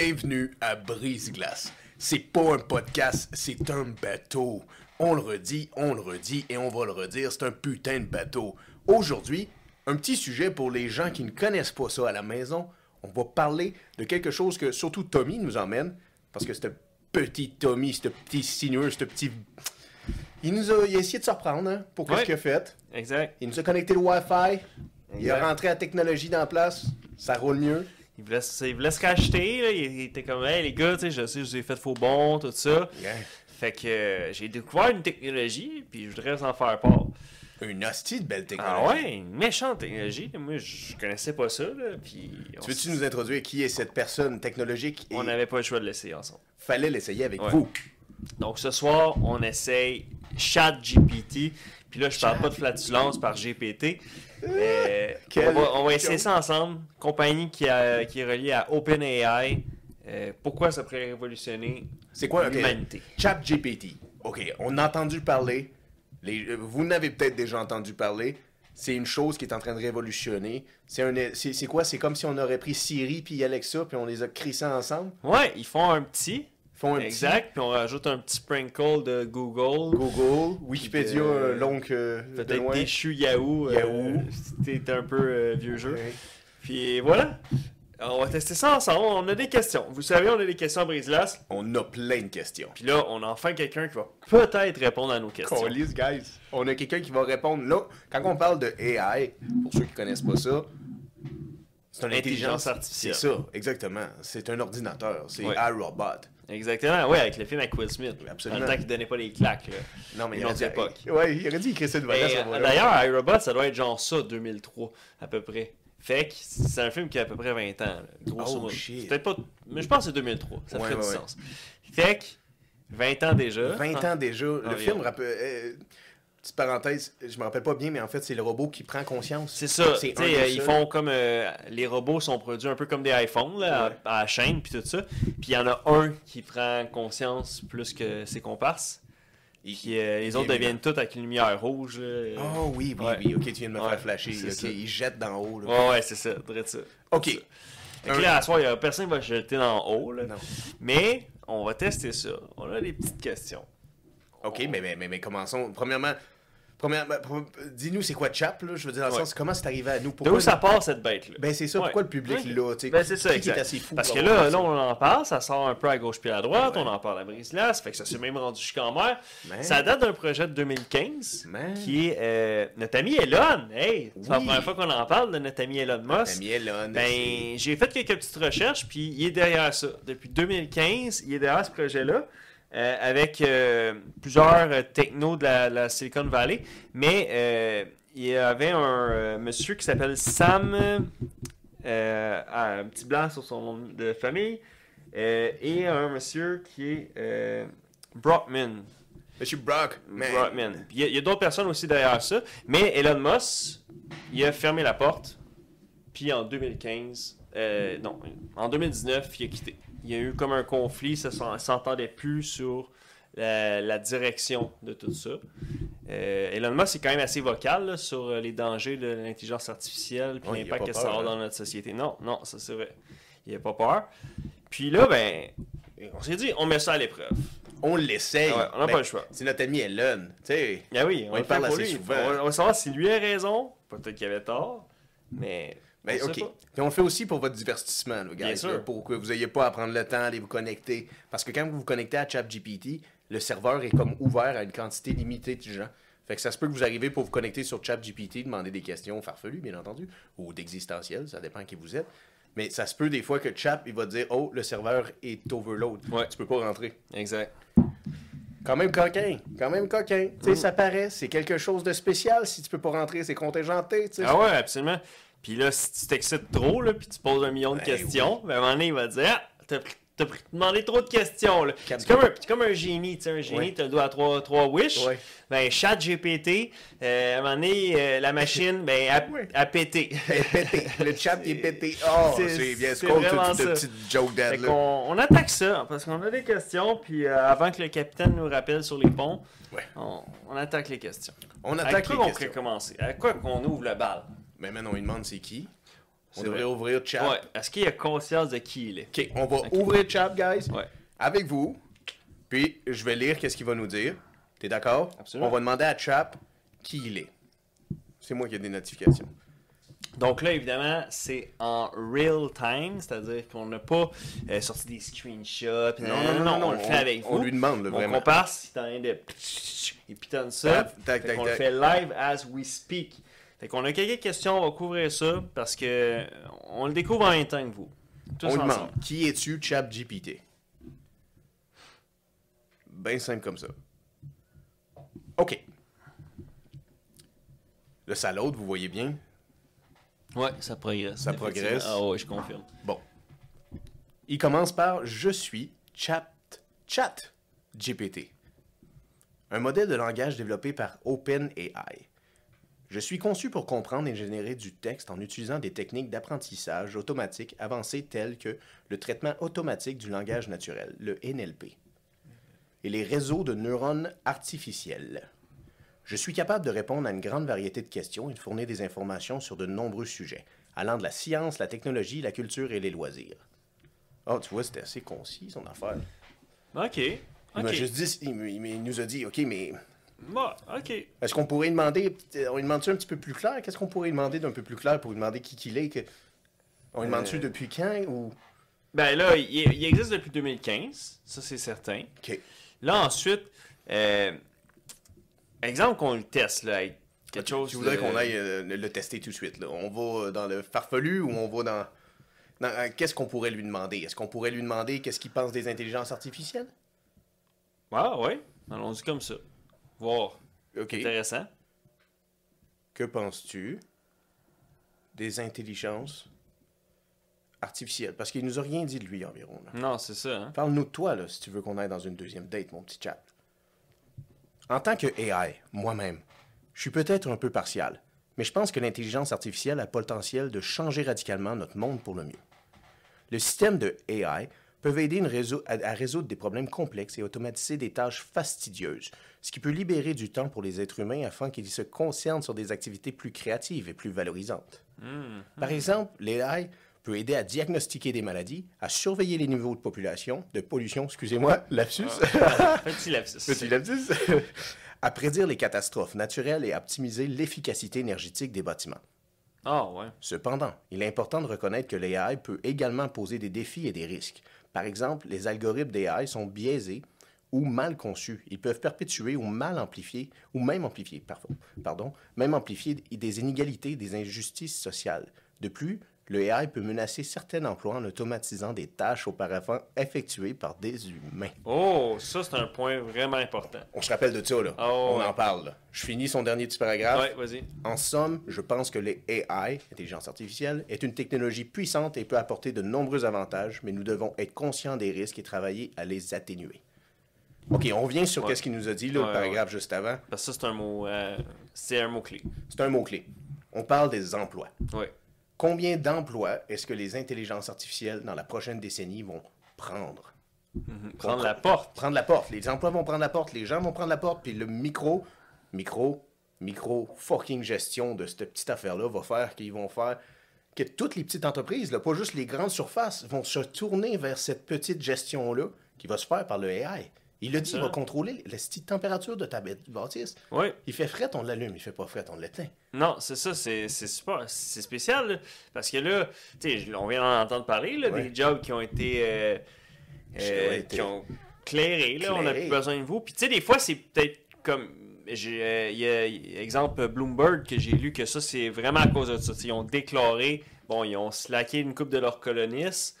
Bienvenue à Brise-Glace. C'est pas un podcast, c'est un bateau. On le redit, on le redit et on va le redire, c'est un putain de bateau. Aujourd'hui, un petit sujet pour les gens qui ne connaissent pas ça à la maison. On va parler de quelque chose que surtout Tommy nous emmène, parce que ce petit Tommy, ce petit sinueux, ce petit... Il nous a, il a essayé de se reprendre hein, pour Ouais. ce qu'il a fait. Exact. Il nous a connecté le Wi-Fi. Il a rentré la technologie dans la place. Ça roule mieux. Il voulait, se- il voulait se racheter, là. Il, il était comme, hey les gars, tu sais, je sais, je vous ai fait faux bon, tout ça. Fait que euh, j'ai découvert une technologie, puis je voudrais vous en faire part. Une hostie de belle technologie. Ah ouais, une méchante technologie. Moi, je connaissais pas ça, là. Puis Tu veux-tu nous introduire qui est cette personne technologique et on n'avait pas le choix de l'essayer ensemble. fallait l'essayer avec Ouais. vous. Donc ce soir, on essaye ChatGPT. Puis là, je parle pas de flatulence par GPT. Quel on, va, on va essayer ça ensemble. Compagnie qui, a- qui est reliée à OpenAI. Euh, pourquoi ça pourrait révolutionner C'est quoi? Ok. l'humanité? ChatGPT. OK, on a entendu parler. Les, euh, vous n'avez peut-être déjà entendu parler. C'est une chose qui est en train de révolutionner. C'est quoi? C'est comme si on aurait pris Siri puis Alexa puis on les a crissés ensemble? Ouais, ils font un petit. Font un exact. Puis on rajoute un petit sprinkle de Google. Google, Wikipédia, euh, l'oncle euh, Peut-être déchu Yahoo. euh, Yahoo. t'es un peu euh, vieux jeu. Ouais. Puis voilà. On va tester ça ensemble. On a des questions. Vous savez, on a des questions à brise-glace. On a plein de questions. Puis là, on a enfin quelqu'un qui va peut-être répondre à nos questions. Calisse, guys. On a quelqu'un qui va répondre. Là, quand on parle de AI, pour ceux qui connaissent pas ça, c'est une Intelligence intelligence artificielle. C'est ça, exactement. C'est un ordinateur. C'est Ouais. iRobot. Exactement, ouais, avec le film avec Will Smith. Absolument. Dans le temps qu'il donnait pas les claques. là. Non, mais il aurait dit, époque. Ouais, il aurait dit ça de voilà. D'ailleurs, iRobot, ça doit être genre ça, 2003, à peu près. Fait que c'est un film qui a à peu près 20 ans, là, grosso Oh, modo. C'est Peut-être pas. Mais je pense que c'est 2003. Ça Ouais, ferait ouais, du ouais. sens. Fait que 20 ans déjà. 20 ans déjà. Le film, rappelle- euh, petite parenthèse, je me rappelle pas bien, mais en fait, c'est le robot qui prend conscience. C'est ça. C'est un euh, ils font comme. euh, les robots sont produits un peu comme des iPhones, là, Ouais. à, à la chaîne, puis tout ça. Puis il y en a un qui prend conscience plus que ses comparses. Il- Puis euh, les autres deviennent toutes avec une lumière rouge. là. Oh oui, oui, Ouais. oui. Ok, tu viens de me Ouais, faire flasher. c'est Ok, ça. il jette d'en haut. Là. Ouais, ouais, c'est ça. Ça. Ok. Fait que là, à soir, il y a personne qui va jeter dans le haut. Là. Non. Mais on va tester ça. On a des petites questions. Ok, mais, mais, mais, mais commençons. Premièrement, premièrement dis-nous c'est quoi Chap, là? Je veux dire, dans le Ouais. sens, comment c'est arrivé à nous? De Pourquoi où ça part cette bête-là? Ben c'est ça, Ouais. pourquoi le public Ouais. là, Ben, c'est ça, est assez fou Parce que là, là, on en parle, ça sort un peu à gauche puis à droite, on en parle à brise-glace, fait que ça s'est même rendu jusqu'en mer. Man. Ça date d'un projet de 2015 Man. qui est euh, notre ami Elon. Hey, c'est la Oui. première fois qu'on en parle de notre ami Elon Musk. Ami Elon, Ben, j'ai fait quelques petites recherches, puis il est derrière ça. Depuis 2015, il est derrière ce projet-là, euh, avec euh, plusieurs euh, technos de la, la Silicon Valley. Mais euh, il y avait un monsieur qui s'appelle Sam, ah, un petit blanc sur son nom de famille, et un monsieur qui est Brockman. Monsieur Brock, man. Brockman. Il y a, a d'autres personnes aussi derrière ça. Mais Elon Musk, il a fermé la porte. Puis en 2015, euh, non, en 2019, il a quitté. Il y a eu comme un conflit, ça s'en- s'entendait plus sur la, la direction de tout ça. Euh, Elon Musk est quand même assez vocal là, sur euh, les dangers de l'intelligence artificielle Ouais, a l'impact que ça a hein. dans notre société. Non, non, ça c'est vrai. Il n'a pas peur. Puis là, ben, on s'est dit, on met ça à l'épreuve. On l'essaye. Ah ouais, on n'a Ben, pas le choix. C'est notre ami Elon, tu sais. Ah oui, on, On parle assez lui. souvent. On va savoir si lui a raison. Peut-être qu'il avait tort. Mais. Ben, ok. Puis on le fait aussi pour votre divertissement, là, guys, Bien sûr. là, pour que vous n'ayez pas à prendre le temps d'aller vous connecter. Parce que quand vous vous connectez à ChatGPT, le serveur est comme ouvert à une quantité limitée de gens. Fait que ça se peut que vous arrivez pour vous connecter sur ChatGPT, demander des questions farfelues, bien entendu, ou d'existentielles, ça dépend qui vous êtes. Mais ça se peut des fois que Chat, il va dire Oh, le serveur est overload. Ouais. Tu peux pas rentrer. Exact. Quand même coquin, quand même coquin. Tu sais, ça paraît, c'est quelque chose de spécial. Si tu peux pas rentrer, c'est contingenté, tu sais. Ah ouais, absolument. Puis là, si tu t'excites trop, là, puis tu poses un million de Ben questions, ben à un moment donné, il va te dire Ah, t'as pris- t'as pris- demandé trop de questions. C'est comme, un- c'est comme un génie. Tu sais, un génie, Ouais. tu as le doigt à trois, trois wish. Ouais. Ben, chat GPT, euh, à un moment donné, euh, la machine, ben, a, Ouais. a pété. Le chat il est pété. Oh, C'est- bien c'est cool, vraiment toute cette ça. petite joke Fait dad là. qu'on on attaque ça, parce qu'on a des questions, puis euh, avant que le capitaine nous rappelle sur les ponts, on, on attaque les questions. On attaque quoi les on questions. pourrait commencer? Avec quoi qu'on ouvre le bal? Mais maintenant, on lui demande c'est qui. On devrait vrai. ouvrir Chap. Ouais. Est-ce qu'il a conscience de qui il est? Ok, on va Ok. ouvrir Chap, guys, Ouais. avec vous. Puis je vais lire qu'est-ce qu'il va nous dire. T'es d'accord? Absolument. On va demander à Chap qui il est. C'est moi qui ai des notifications. Donc là, évidemment, c'est en real time, c'est-à-dire qu'on n'a pas euh, sorti des screenshots. puis on le fait avec vous. On lui demande, là, on vraiment. compare s'il est en train de. Il pitonne ça. Tac, tac, Fait tac, qu'on le fait live as we speak. Fait qu'on a quelques questions, on va couvrir ça parce que on le découvre en même temps que vous. Tous On ensemble. demande, qui es-tu, Chap GPT? Ben simple comme ça. OK. Le salade, vous voyez bien? Ouais, ça progresse. Ça progresse. Ah ouais, je confirme. Bon. Il commence par Je suis Chat, Chat GPT, un modèle de langage développé par OpenAI. Je suis conçu pour comprendre et générer du texte en utilisant des techniques d'apprentissage automatique avancées telles que le traitement automatique du langage naturel, le NLP, et les réseaux de neurones artificiels. Je suis capable de répondre à une grande variété de questions et de fournir des informations sur de nombreux sujets, allant de la science, la technologie, la culture et les loisirs. Oh, tu vois, c'était assez concis, son affaire. Ok. Il, juste dit, il, il- il nous a dit, OK, mais Bon, ok. est-ce qu'on pourrait lui demander, on lui demande-tu un petit peu plus clair? Qu'est-ce qu'on pourrait lui demander d'un peu plus clair pour lui demander qui qu'il est? Que... On lui demande-tu Euh. depuis quand? Ou... Ben là, il, il existe depuis 2015, ça c'est certain. OK. Là ensuite, euh, exemple qu'on le teste là, avec quelque chose. Tu voudrais de- qu'on aille euh, le, tester tout de suite. Là. On va euh, dans le farfelu ou on va dans... dans, euh, qu'est-ce qu'on pourrait lui demander? Est-ce qu'on pourrait lui demander qu'est-ce qu'il pense des intelligences artificielles? Ah ouais, allons-y comme ça. Voir. OK. Intéressant. Que penses-tu des intelligences artificielles? Parce qu'il nous a rien dit de lui environ. là. Non, c'est ça. Hein? Parle-nous de toi, là, si tu veux qu'on aille dans une deuxième date, mon petit chat. En tant que AI, moi-même, je suis peut-être un peu partial, mais je pense que l'intelligence artificielle a le potentiel de changer radicalement notre monde pour le mieux. Le système de AI peuvent aider une réseau- à, à résoudre des problèmes complexes et automatiser des tâches fastidieuses, ce qui peut libérer du temps pour les êtres humains afin qu'ils se concentrent sur des activités plus créatives et plus valorisantes. Par exemple, l'AI peut aider à diagnostiquer des maladies, à surveiller les niveaux de population, de pollution, excusez-moi, lapsus, Petit lapsus. petit lapsus, à prédire les catastrophes naturelles et à optimiser l'efficacité énergétique des bâtiments. Ah ouais. Cependant, il est important de reconnaître que l'AI peut également poser des défis et des risques. Par exemple, les algorithmes d'AI sont biaisés ou mal conçus. Ils peuvent perpétuer ou mal amplifier, ou même amplifier, pardon, pardon, même amplifier des inégalités, des injustices sociales. De plus, le AI peut menacer certains emplois en automatisant des tâches auparavant effectuées par des humains. Oh, ça c'est un point vraiment important. On se rappelle de ça, là. Ah On ouais. en parle. là. Je finis son dernier petit paragraphe. Ouais, vas-y. En somme, je pense que les AI, intelligence artificielle, est une technologie puissante et peut apporter de nombreux avantages, mais nous devons être conscients des risques et travailler à les atténuer. OK, on revient sur Ouais. ce qu'il nous a dit, là, Ouais, le paragraphe juste avant. Parce que ça c'est un mot. euh, c'est un mot clé. C'est un mot-clé. On parle des emplois. Ouais. Combien d'emplois est-ce que les intelligences artificielles, dans la prochaine décennie, vont prendre? Prendre la porte. Prendre la porte. Les emplois vont prendre la porte, les gens vont prendre la porte, puis le micro, micro, micro fucking gestion de cette petite affaire-là va faire qu'ils vont faire que toutes les petites entreprises, là, pas juste les grandes surfaces, vont se tourner vers cette petite gestion-là qui va se faire par le AI. Il a dit, il va contrôler la petite température de ta bête- bâtisse. Ouais. Il fait fret, on l'allume. Il fait pas fret, on l'éteint. Non, c'est ça, c'est super, c'est spécial, là, parce que là, tu sais, on vient d'en entendre parler, là, Ouais. des jobs qui ont été, euh, euh, Ouais, qui ont clairé, là, on n'a plus besoin de vous. Puis tu sais, des fois, c'est peut-être comme, j'ai, euh, il y a, exemple Bloomberg que j'ai lu que ça, c'est vraiment à cause de ça. Ils ont déclaré, bon, ils ont slacké une coupe de leurs colonistes,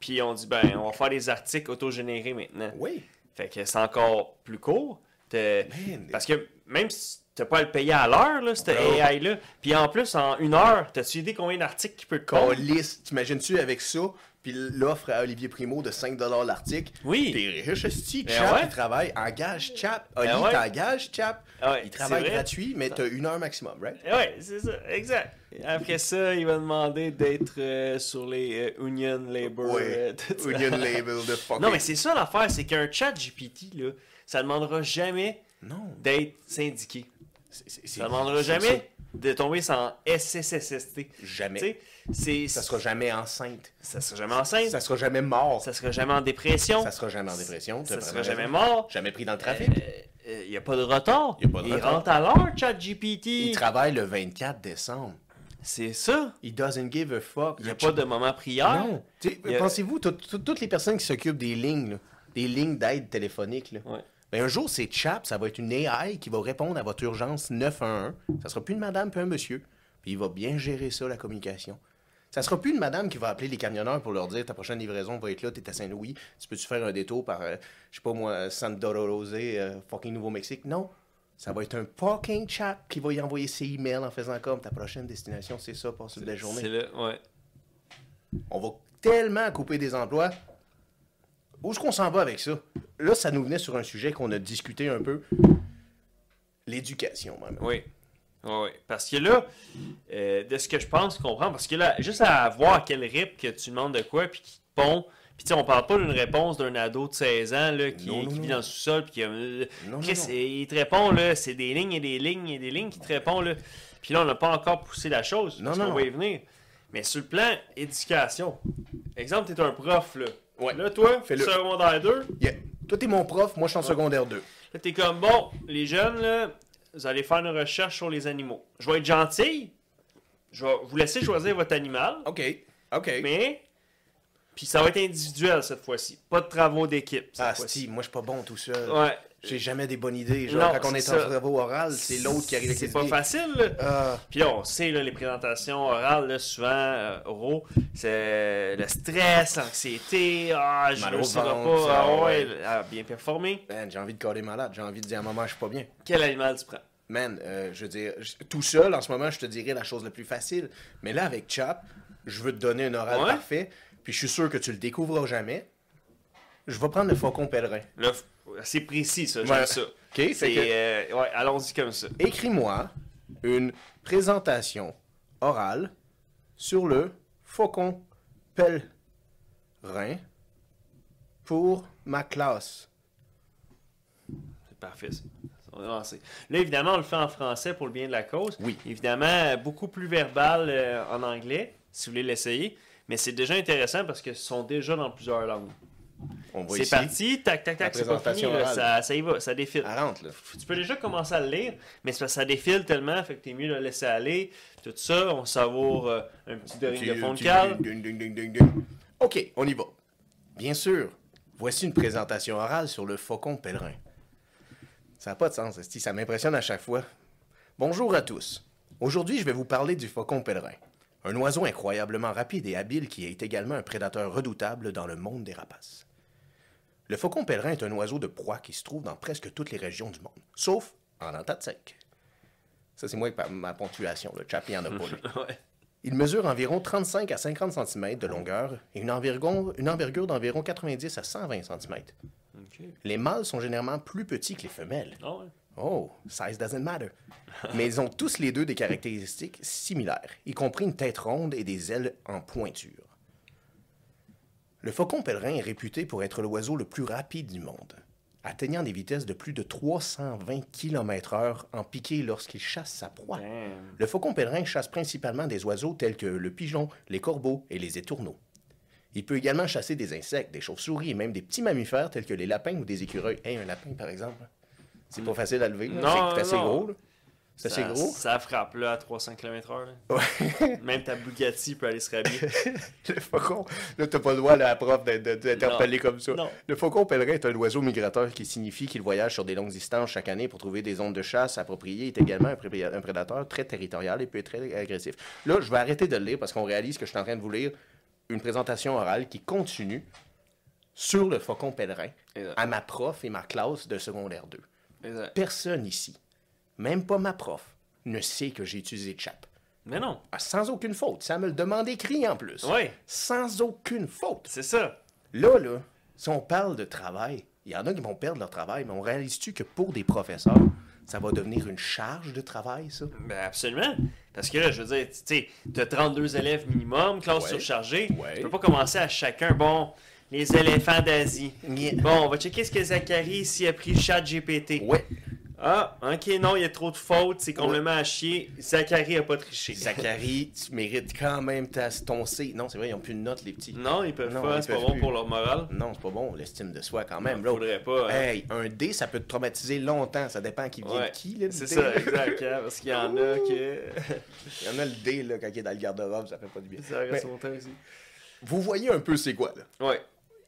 puis ils ont dit, ben, on va faire des articles autogénérés maintenant. Oui. Fait que c'est encore plus court. Man, Parce que même si t'as pas à le payer à l'heure, là, cette. AI-là, puis en plus, en une heure, t'as-tu idée combien d'articles qu'il peut te liste, t'imagines-tu avec ça, puis l'offre à Olivier Primo de 5$ l'article. Oui. T'es riche, Ben Chap, ouais. il travaille, engage Chap. Oli, Ben ouais. t'engages Chap. Ouais, il travaille gratuit, mais t'as une heure maximum, right? Ouais, c'est ça, exact. Après ça, il va demander d'être euh, sur les euh, Union Labor. Ouais. euh. Union label de fucking... Non, mais c'est ça l'affaire, c'est qu'un chat GPT, là, ça demandera jamais d'être syndiqué. C'est- c'est- Ça demandera jamais de tomber sans SSSST. Jamais. C'est, Ça sera jamais enceinte. ça sera jamais enceinte, Ça sera jamais mort. ça sera jamais en dépression, Ça sera jamais en dépression. ça sera jamais mort. Jamais pris dans le trafic. Il n'y a pas de retard. Y a pas de Il retard. rentre à l'heure, ChatGPT. Il travaille le 24 décembre. C'est ça. He doesn't give a fuck. Il n'y a pas de moment prière. Non. Il a- Pensez-vous, tout- tout- toutes les personnes qui s'occupent des lignes, là, des lignes d'aide téléphonique, là, Ouais. Ben un jour, c'est Chap, ça va être une AI qui va répondre à votre urgence 911. Ça sera plus une madame puis un monsieur. Puis il va bien gérer ça, la communication. Ça sera plus une madame qui va appeler les camionneurs pour leur dire ta prochaine livraison va être là, t'es à Saint-Louis, tu peux-tu faire un détour par, euh, je sais pas moi, Santa Rosé, euh, fucking Nouveau-Mexique? Non. Ça va être un fucking chap qui va y envoyer ses emails en faisant comme ta prochaine destination, c'est ça, passe une belle journée. C'est le, ouais. On va tellement couper des emplois. Où est-ce qu'on s'en va avec ça? Là, ça nous venait sur un sujet qu'on a discuté un peu. L'éducation, même. Oui. Oui. Parce que là, euh, de ce que je pense comprendre, parce que là, juste à voir à quel rythme que tu demandes de quoi, puis qui te pond. Puis tu sais, on parle pas d'une réponse d'un ado de 16 ans là, qui, Non, non, qui vit non. dans le sous-sol, puis qui a. euh, Chris, il te répond, là, c'est des lignes et des lignes et des lignes qui te répondent, là. Puis là, on n'a pas encore poussé la chose, Non, parce non, qu'on va y venir. Mais sur le plan éducation, exemple, tu es un prof, là. Ouais. Là, toi, Fais-le. secondaire 2, Yeah. Toi, t'es mon prof, moi, je suis en secondaire 2. Là, t'es comme, bon, les jeunes, là, vous allez faire une recherche sur les animaux. Je vais être gentil. Je vais vous laisser choisir votre animal. OK. OK. Mais. Puis ça va être individuel cette fois-ci. Pas de travaux d'équipe cette ah. Steve, moi, je suis pas bon tout seul. Ouais. J'ai jamais des bonnes idées. Genre, Non, quand on est, en travaux oral, c'est l'autre qui arrive avec C'est pas idées. facile, là. Ah, Puis on sait, là, les présentations orales, là, souvent, euh, oraux, c'est le stress, l'anxiété, ah, je ne pas, ah, ouais, ah, bien performé. man, j'ai envie de coller malade. J'ai envie de dire à maman, je suis pas bien. Quel animal tu prends? Man, euh, je veux dire, tout seul, en ce moment, je te dirais la chose la plus facile. Mais là, avec Chap, je veux te donner un oral Ouais. parfait, puis je suis sûr que tu le découvriras jamais. Je vais prendre le faucon pèlerin. C'est précis, ça, j'aime Ouais. ça. OK? Fait C'est, que, euh, ouais, allons-y comme ça. écris-moi une présentation orale sur le faucon pèlerin pour ma classe. C'est parfait, ça. On. Là, évidemment, on le fait en français pour le bien de la cause. Oui. Évidemment, beaucoup plus verbal euh, en anglais, si vous voulez l'essayer. Mais c'est déjà intéressant parce que ce sont déjà dans plusieurs langues. C'est parti, tac, tac, tac, c'est pas fini. là. Ça, ça y va, ça défile. Rentre, là. Tu peux déjà commencer à le lire, mais que ça défile tellement, fait que t'es mieux de le laisser aller. Tout ça, on savoure euh, un petit dering de fond de cale. ding, ding, ding, ding, ding. OK, on y va. Bien sûr, voici une présentation orale sur le faucon pèlerin. Ça n'a pas de sens, ça m'impressionne à chaque fois. Bonjour à tous. Aujourd'hui, je vais vous parler du faucon pèlerin. Un oiseau incroyablement rapide et habile qui est également un prédateur redoutable dans le monde des rapaces. Le faucon pèlerin est un oiseau de proie qui se trouve dans presque toutes les régions du monde, sauf en Antarctique. Ça, c'est moi avec ma- ma ponctuation. Le chap, il en a pas, lui. Ouais. Il mesure environ 35 à 50 cm de longueur et une envergure, une envergure d'environ 90 à 120 cm. Les mâles sont généralement plus petits que les femelles. Ah ouais. Oh, size doesn't matter. Mais ils ont tous les deux des caractéristiques similaires, y compris une tête ronde et des ailes en pointure. Le faucon pèlerin est réputé pour être l'oiseau le plus rapide du monde, atteignant des vitesses de plus de 320 km/h en piqué lorsqu'il chasse sa proie. Damn. Le faucon pèlerin chasse principalement des oiseaux tels que le pigeon, les corbeaux et les étourneaux. Il peut également chasser des insectes, des chauves-souris et même des petits mammifères tels que les lapins ou des écureuils. Hey, un lapin, par exemple. C'est pas facile à lever. c'est assez gros. là. C'est assez gros. Ça frappe là à 300 km/h. Ouais. Même ta Bugatti peut aller se rhabiller. le faucon. Là, t'as pas le droit, là, à la prof, d'interpeller comme ça. Non. Le faucon pèlerin est un oiseau migrateur qui signifie qu'il voyage sur des longues distances chaque année pour trouver des zones de chasse appropriées. Il est également un, pré- un prédateur très territorial et peut être très agressif. Là, je vais arrêter de le lire parce qu'on réalise que je suis en train de vous lire une présentation orale qui continue sur le faucon pèlerin à ma prof et ma classe de secondaire 2. Exact. Personne ici, même pas ma prof, ne sait que j'ai utilisé Chap. Mais non. Ah, Sans aucune faute. Ça me le demande écrit en plus. Ouais. Sans aucune faute. C'est ça. Là, là, si on parle de travail, il y en a qui vont perdre leur travail, mais on réalise-tu que pour des professeurs, ça va devenir une charge de travail, ça? Ben absolument. Parce que là, je veux dire, tu sais, t'as 32 élèves minimum, classe Ouais. surchargée. Ouais. Tu peux pas commencer à chacun, bon, les éléphants d'Asie. Bon, on va checker ce que Zachary s'il a pris chat GPT. Ouais. Ah, ok, non, il y a trop de fautes, c'est complètement à chier. Zachary a pas triché. Zachary, tu mérites quand même ta, ton C. Non, c'est vrai, ils ont plus de notes, les petits. Non, ils peuvent Non, pas, ils c'est pas peuvent bon plus. pour leur morale. Non, c'est pas bon, l'estime de soi quand même. Là. faudrait pas. hein. Hey, un D, ça peut te traumatiser longtemps. Ça dépend qui vient Ouais, de qui, là, le C'est D. ça, exact, hein, parce qu'il y en a que. Il y en a le D, là, quand il est dans le garde-robe, ça fait pas du bien. ça reste Mais longtemps aussi. vous voyez un peu c'est quoi, là? Ouais.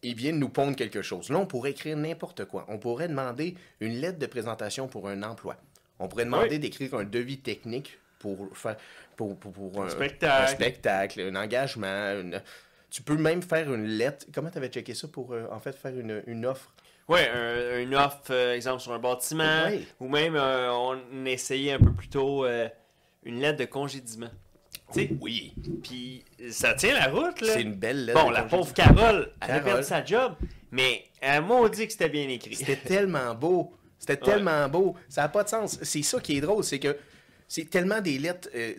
Ils viennent nous pondre quelque chose. Là, on pourrait écrire n'importe quoi. On pourrait demander une lettre de présentation pour un emploi. On pourrait demander Oui. d'écrire un devis technique pour faire pour, pour, pour un, spectacle. un spectacle, un engagement. une- Tu peux même faire une lettre. Comment tu avais checké ça pour euh, en fait faire une, une offre? Un, une offre, euh, exemple, sur un bâtiment, Ouais. ou même, euh, on essayait un peu plus tôt euh, une lettre de congédiement. Oui. puis ça tient la route, là. C'est une belle lettre. Bon, la pauvre Carole, elle a Carole. perdu sa job, mais elle m'a dit que c'était bien écrit. C'était tellement beau. C'était tellement beau. Ça n'a pas de sens. C'est ça qui est drôle, c'est que c'est tellement des lettres. euh,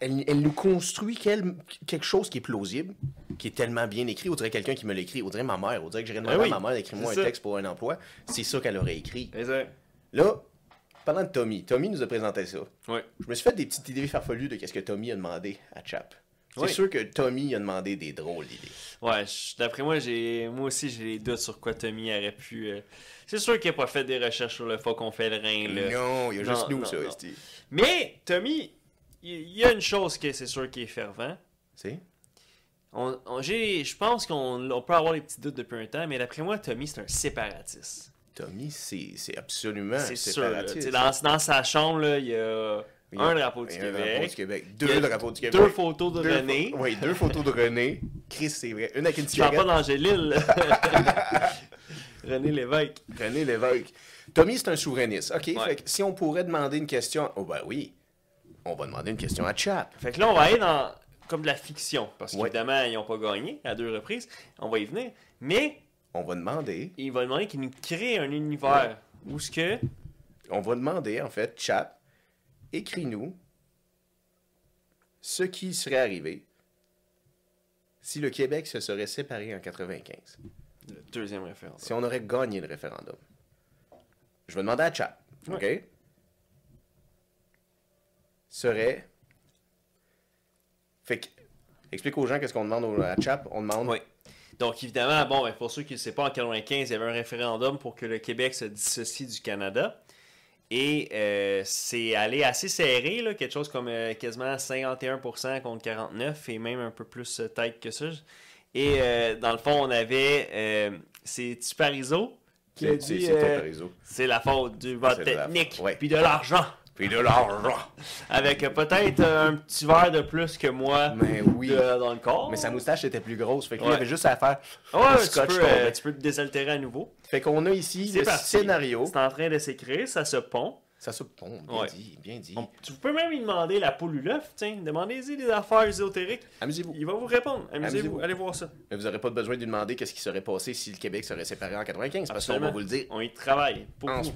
elle, elle nous construit quel- quelque chose qui est plausible, qui est tellement bien écrit. On dirait quelqu'un qui me l'écrit. On dirait ma mère. On dirait que j'irais demander Ben oui, à ma mère d'écrire-moi un c'est ça. texte pour un emploi. C'est ça qu'elle aurait écrit. Là, parlant de Tommy, Tommy nous a présenté ça. Ouais. Je me suis fait des petites idées farfelues de qu'est-ce que Tommy a demandé à Chap. C'est Oui. sûr que Tommy a demandé des drôles d'idées. Ouais, d'après moi, j'ai moi aussi, j'ai des doutes sur quoi Tommy aurait pu. euh, C'est sûr qu'il n'a pas fait des recherches sur le qu'on fait le rein, là. Non, il y a juste nous, non, ça, non. Mais, Tommy, il y, a une chose que c'est sûr qui est fervent. C'est? On, on- j'ai- je pense qu'on on peut avoir les petits doutes depuis un temps, mais d'après moi, Tommy, c'est un séparatiste. Tommy, c'est absolument c'est sûr. là. séparatiste. Dans, dans sa chambre, là, il y a Il y a un drapeau du Québec, du Deux drapeaux du Québec. deux photos de Deux René. pho- Oui, deux photos de René. Chris, c'est vrai. Une avec une Je parle pas cigarette. d'Angélil. René Lévesque. René Lévesque. Tommy, c'est un souverainiste. OK, Ouais. fait que si on pourrait demander une question... Oh ben oui, on va demander une question à Chap. Fait que là, on va aller dans comme de la fiction. Parce Ouais. qu'évidemment, ils n'ont pas gagné à deux reprises. On va y venir. Mais On va demander... il va demander qu'il nous crée un univers où ce que. On va demander, en fait, Chap, écris-nous ce qui serait arrivé si le Québec se serait séparé en 95. Le deuxième référence. Si on aurait gagné le référendum. Je vais demander à Chap, OK? Serait... Fait que... Explique aux gens qu'est-ce qu'on demande au- à Chap. On demande... Oui. Donc, évidemment, bon, ben, pour ceux qui ne savent pas, en 95, il y avait un référendum pour que le Québec se dissocie du Canada. Et euh, c'est allé assez serré, là, quelque chose comme euh, quasiment 51% contre 49% et même un peu plus euh, tête que ça. Et euh, dans le fond, on avait. euh, c'est Tuparizo qui a C'est dit. la faute du vote technique, puis de l'argent. Puis de l'argent. Avec peut-être un petit verre de plus que moi Mais oui. de- dans le corps. Mais sa moustache était plus grosse. Fait qu'il Ouais. avait juste à faire... Ouais, tu scotch peux, tombait. euh, tu peux te désaltérer à nouveau. Fait qu'on a ici le parti. scénario. C'est en train de s'écrire, ça se pond. Ça se bon, bien Ouais. dit, bien dit. On- tu peux même lui demander la poule ou l'œuf, tiens. Demandez-y des affaires ésotériques. Amusez-vous. Il va vous répondre. Amusez-vous, allez voir ça. Mais vous n'aurez pas besoin de lui demander qu'est-ce qui serait passé si le Québec serait séparé en 95, parce qu'on Absolument. va vous le dire. On y travaille. Pour En- vous.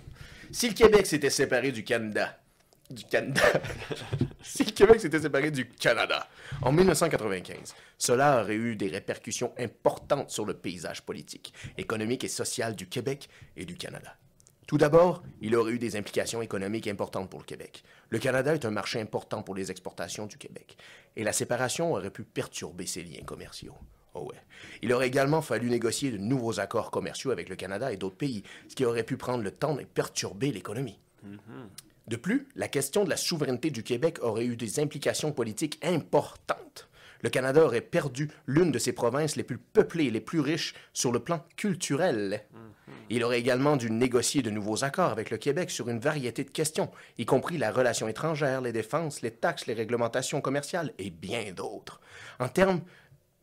Si le Québec s'était séparé du Canada, du Canada, si le Québec s'était séparé du Canada en 1995, cela aurait eu des répercussions importantes sur le paysage politique, économique et social du Québec et du Canada. Tout d'abord, il aurait eu des implications économiques importantes pour le Québec. Le Canada est un marché important pour les exportations du Québec, et la séparation aurait pu perturber ses liens commerciaux. Oh ouais. Il aurait également fallu négocier de nouveaux accords commerciaux avec le Canada et d'autres pays, ce qui aurait pu prendre le temps et perturber l'économie. De plus, la question de la souveraineté du Québec aurait eu des implications politiques importantes. Le Canada aurait perdu l'une de ses provinces les plus peuplées et les plus riches sur le plan culturel. Il aurait également dû négocier de nouveaux accords avec le Québec sur une variété de questions, y compris la relation étrangère, les défenses, les taxes, les réglementations commerciales et bien d'autres. En termes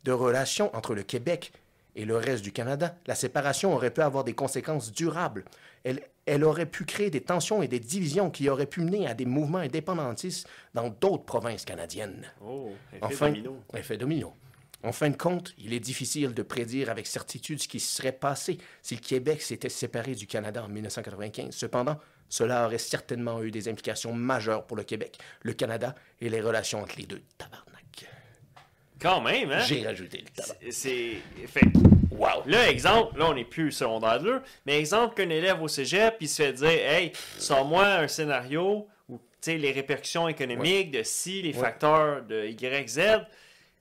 de relations entre le Québec et le reste du Canada, la séparation aurait pu avoir des conséquences durables. Elle, elle aurait pu créer des tensions et des divisions qui auraient pu mener à des mouvements indépendantistes dans d'autres provinces canadiennes. Oh, effet Enfin, domino. effet domino. En fin de compte, il est difficile de prédire avec certitude ce qui se serait passé si le Québec s'était séparé du Canada en 1995. Cependant, cela aurait certainement eu des implications majeures pour le Québec, le Canada et les relations entre les deux. Tabarnak. Quand même, hein? J'ai rajouté le tabac. C'est-. Fait Wow. Là, exemple, là, on n'est plus secondaire 2, mais exemple qu'un élève au cégep, il se fait dire Hey, sors-moi un scénario où tu sais, les répercussions économiques de si, les Ouais. facteurs de Y, Z,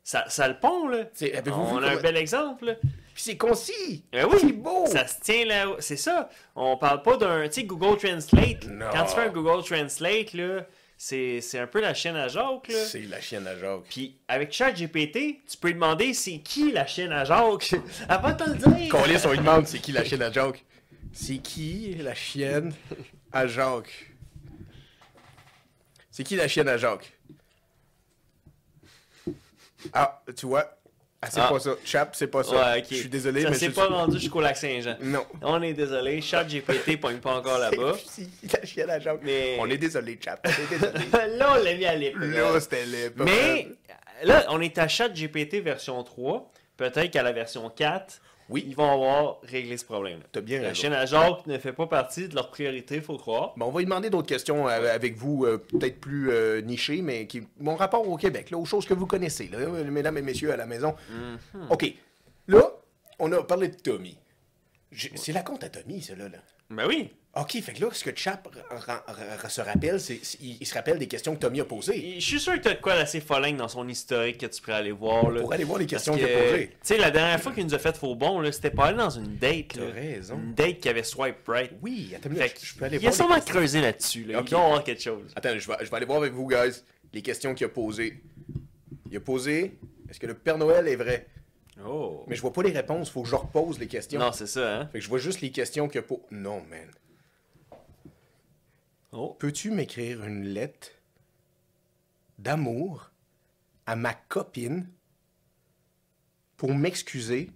ça, ça le pond, là. On a un bel exemple, là. Puis c'est concis. Eh oui, C'est beau. Ça se tient là. C'est ça. On parle pas d'un. Tu sais, Google Translate. Non. Quand tu fais un Google Translate, là, c'est c'est un peu la chaîne à Jacques, là. C'est la chienne à Jacques. Puis avec ChatGPT, tu peux lui demander c'est qui la chaîne à Jacques avant de te le dire. Colis, on lui demande c'est qui la chienne à Jacques. C'est qui la chienne à Jacques? C'est qui la chienne à Jacques? Ah, tu vois? Ah, c'est Ah. pas ça. Chap, c'est pas ça. Ouais. Je suis désolé, ça mais s'est je pas rendu jusqu'au lac Saint-Jean. Non. On est désolé, ChatGPT pogne pas encore là-bas. C'est qui la? Mais- On est désolé, Chap. On est désolé. là, on l'a mis à l'épreuve. Là, c'était le. Mais là, on est à ChatGPT version 3. Peut-être qu'à la version 4, Oui. ils vont avoir réglé ce problème-là. T'as bien La raison. chaîne à Jacques ne fait pas partie de leur priorité, faut croire. Bon, on va lui demander d'autres questions euh, avec vous, euh, peut-être plus euh, nichées, mais qui mon rapport au Québec, là, aux choses que vous connaissez, là, mesdames et messieurs à la maison. Mhm. OK. Là, on a parlé de Tommy. C'est la compte à Tommy, celle-là. Là. Ben oui. OK, fait que là, ce que Chap se rappelle, c'est il, il se rappelle des questions que Tommy a posées. Je suis sûr que tu as de quoi d'assez folingue dans son historique que tu pourrais aller voir. Là. Pour aller voir les questions que, qu'il a posées. Tu sais, la dernière fois qu'il nous a fait faux bon, là, c'était pas aller dans une date. T'as là. raison. Une date qui avait swipe right. Oui, attends, que je, je peux aller il a voir. sûrement creusé là-dessus. Là. Ok. Il doit avoir quelque chose. Attends, je vais, je vais aller voir avec vous, guys, les questions qu'il a posées. Il a posé est-ce que le Père Noël est vrai? Oh. Mais je vois pas les réponses, faut que je repose les questions. Non, c'est ça, hein? Fait que je vois juste les questions a posées. Non, man. Oh. Peux-tu m'écrire une lettre d'amour à ma copine pour m'excuser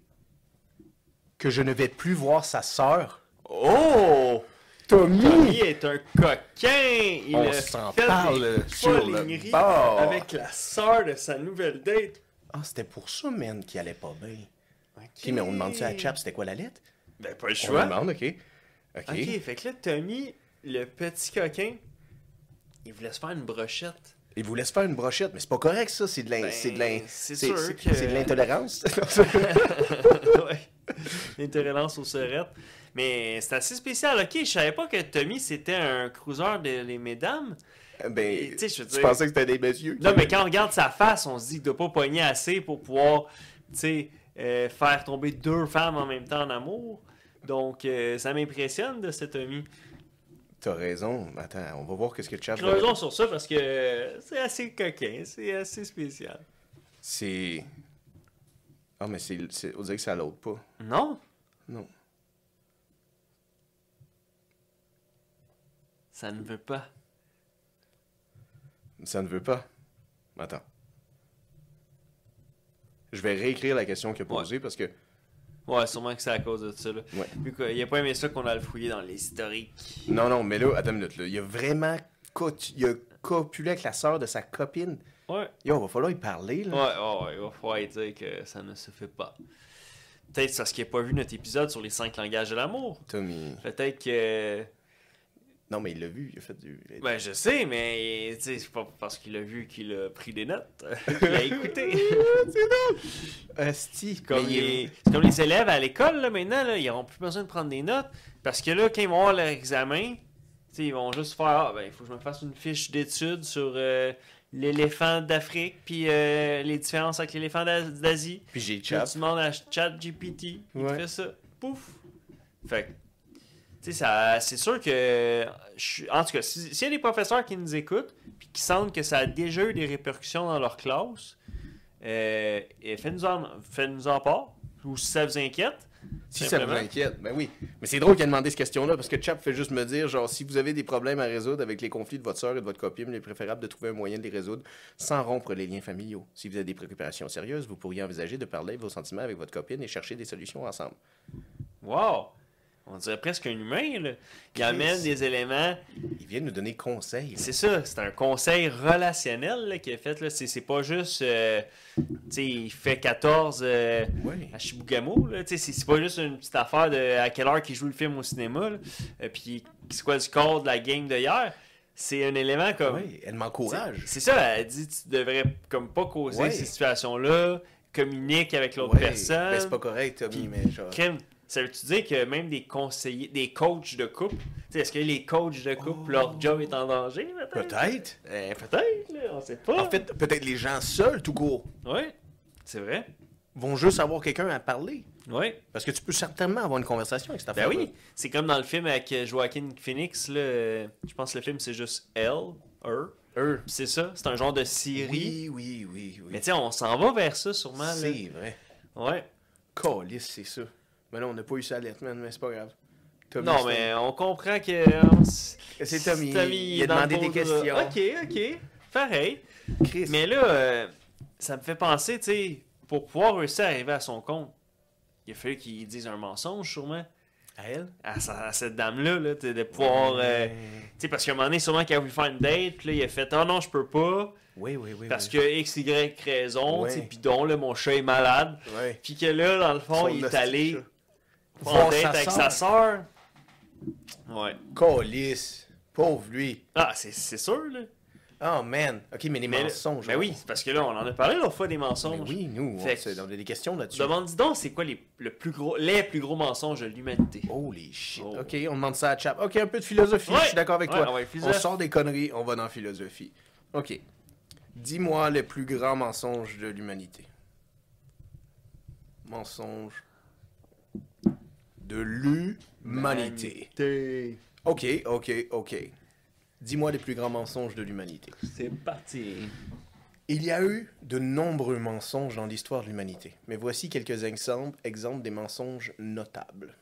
que je ne vais plus voir sa sœur? Oh! Tommy! Tommy est un coquin! Il On s'en parle sur le bord. avec la sœur de sa nouvelle date. Ah, c'était pour ça, man, qui allait pas bien. Ok, mais on demande ça à Chap, c'était quoi la lettre? Ben, pas le On choix. demande, ok. Ok. Ok, fait que là, Tommy, le petit coquin, il voulait se faire une brochette. Il vous laisse faire une brochette, mais c'est pas correct, ça. C'est de l'in- Ben, c'est de l'in- c'est c'est- sûr c'est- que- c'est de l'intolérance. ouais. L'intolérance aux serettes. Mais c'est assez spécial. Ok, je savais pas que Tommy c'était un cruiser de les mesdames. ben, je veux tu dire- pensais que c'était des messieurs? Non, mais quand on regarde sa face, on se dit qu'il doit pas pogner assez pour pouvoir, tu sais, euh, faire tomber deux femmes en même temps en amour. Donc, euh, ça m'impressionne de cet Tommy. T'as raison. Attends, on va voir qu'est-ce que Chap... Creusons sur ça parce que c'est assez coquin, c'est assez spécial. C'est... Ah, mais c'est... c'est- On dirait que ça l'autre pas. Non? Non. Ça ne veut pas. Ça ne veut pas. Attends. Je vais réécrire la question qu'il a posée parce que... Ouais, sûrement que c'est à cause de ça. Là. Ouais. Qu'il a pas aimé ça qu'on a le fouillé dans les historiques. Non, non, mais là, attends une minute. Là. Il a vraiment... cot- Il a copulé avec la sœur de sa copine. Ouais. Yo, va falloir y parler, Ouais, là. ouais, ouais, il va falloir dire que ça ne se fait pas. Peut-être parce qu'il n'a pas vu notre épisode sur les cinq langages de l'amour. Tommy... Peut-être que. Non, mais il l'a vu, il a fait du... Ben, je sais, mais tu sais, c'est pas parce qu'il a vu qu'il a pris des notes qu'il a écouté. Asti. comme, il est- les, c'est comme les élèves à l'école, là, maintenant, là, ils n'auront plus besoin de prendre des notes. Parce que là, quand ils vont avoir leur examen, ils vont juste faire Ah, ben, il faut que je me fasse une fiche d'études sur euh, l'éléphant d'Afrique, puis euh, les différences avec l'éléphant d'A- d'Asie. Puis j'ai Chap. tu demandes à ChatGPT, il te Ouais. fait ça. Pouf! Fait que, tu sais, ça- c'est sûr que. je en tout cas, si- s'il y a des professeurs qui nous écoutent, puis qui sentent que ça a déjà eu des répercussions dans leur classe, euh, faites-nous en, en part. Ou si ça vous inquiète. Si ça vous inquiète, ben oui. Mais c'est drôle qu'il ait demandé cette question-là parce que Chap fait juste me dire, genre, si vous avez des problèmes à résoudre avec les conflits de votre soeur et de votre copine, il est préférable de trouver un moyen de les résoudre sans rompre les liens familiaux. Si vous avez des préoccupations sérieuses, vous pourriez envisager de parler de vos sentiments avec votre copine et chercher des solutions ensemble. Wow! On dirait presque un humain, là. Il amène des éléments. Il vient nous donner conseil. C'est ça, c'est un conseil relationnel là, qui est fait. là. C'est, pas juste. euh, tu sais, il fait 14 euh, à Chibougamau. Là. Tu sais, C'est, c'est pas juste une petite affaire de à quelle heure qu'il joue le film au cinéma. là. Euh, puis c'est quoi le score de la game de hier. C'est un élément comme. Ouais, elle m'encourage. C'est ça, elle dit tu devrais comme pas causer ces situations-là. communique avec l'autre personne. ben, c'est pas correct, Tommy, mais genre. Ça veut-tu dire que même des conseillers, des coachs de couple, est-ce que les coachs de couple, Oh. leur job est en danger, peut-être? Peut-être. Eh, peut-être, on sait pas. En fait, peut-être les gens seuls, tout court, Ouais, c'est vrai. vont juste avoir quelqu'un à parler. Ouais. Parce que tu peux certainement avoir une conversation avec cette Ben affaire oui, c'est comme dans le film avec euh, Joaquin Phoenix, là, euh, je pense que le film c'est juste Elle, Her. Eux. C'est ça, c'est un genre de série. Oui, oui, oui, oui. Mais sais, on s'en va vers ça sûrement. c'est vrai. Ouais. Calice, c'est ça. Mais là, on n'a pas eu ça à Letman, mais c'est pas grave. Tommy, Non, mais on comprend que. C'est Tommy. il est a demandé des questions. Ok, ok. Pareil. Chris. Mais là, euh, ça me fait penser, tu sais, pour pouvoir réussir à arriver à son compte, il a fallu qu'il dise un mensonge, sûrement. À elle? À, sa- à cette dame-là, là, de pouvoir. euh, tu sais, parce qu'à un moment donné, sûrement qu'il a voulu faire une date, puis là, il a fait Ah non, je peux pas, Oui, oui, oui. parce oui. que X, Y raison, tu sais, puis là, mon chat est malade. Puis que là, dans le fond, Son il est allé chat. Voir date sa avec sœur. sa soeur. Ouais. Calice. Pauvre lui. Ah, c'est c'est sûr, là. Oh man. Ok, mais les Mais mensonges. Ben oui, parce que là, on en a parlé l'autre fois des Mais mensonges. oui, nous, Fait on, a des questions là-dessus. Demande dis donc, c'est quoi les, le plus gros, les plus gros mensonges de l'humanité? Holy shit. Oh. Ok, on demande ça à Chap. Ok, un peu de philosophie. Ouais. Je suis d'accord avec Ouais, toi. on sort des conneries, on va dans la philosophie. Ok. Dis-moi le plus grand mensonge de l'humanité. Mensonge de l'humanité. Humanité. Ok, ok, ok. Dis-moi les plus grands mensonges de l'humanité. C'est parti. Il y a eu de nombreux mensonges dans l'histoire de l'humanité, mais voici quelques exemples, exemples des mensonges notables.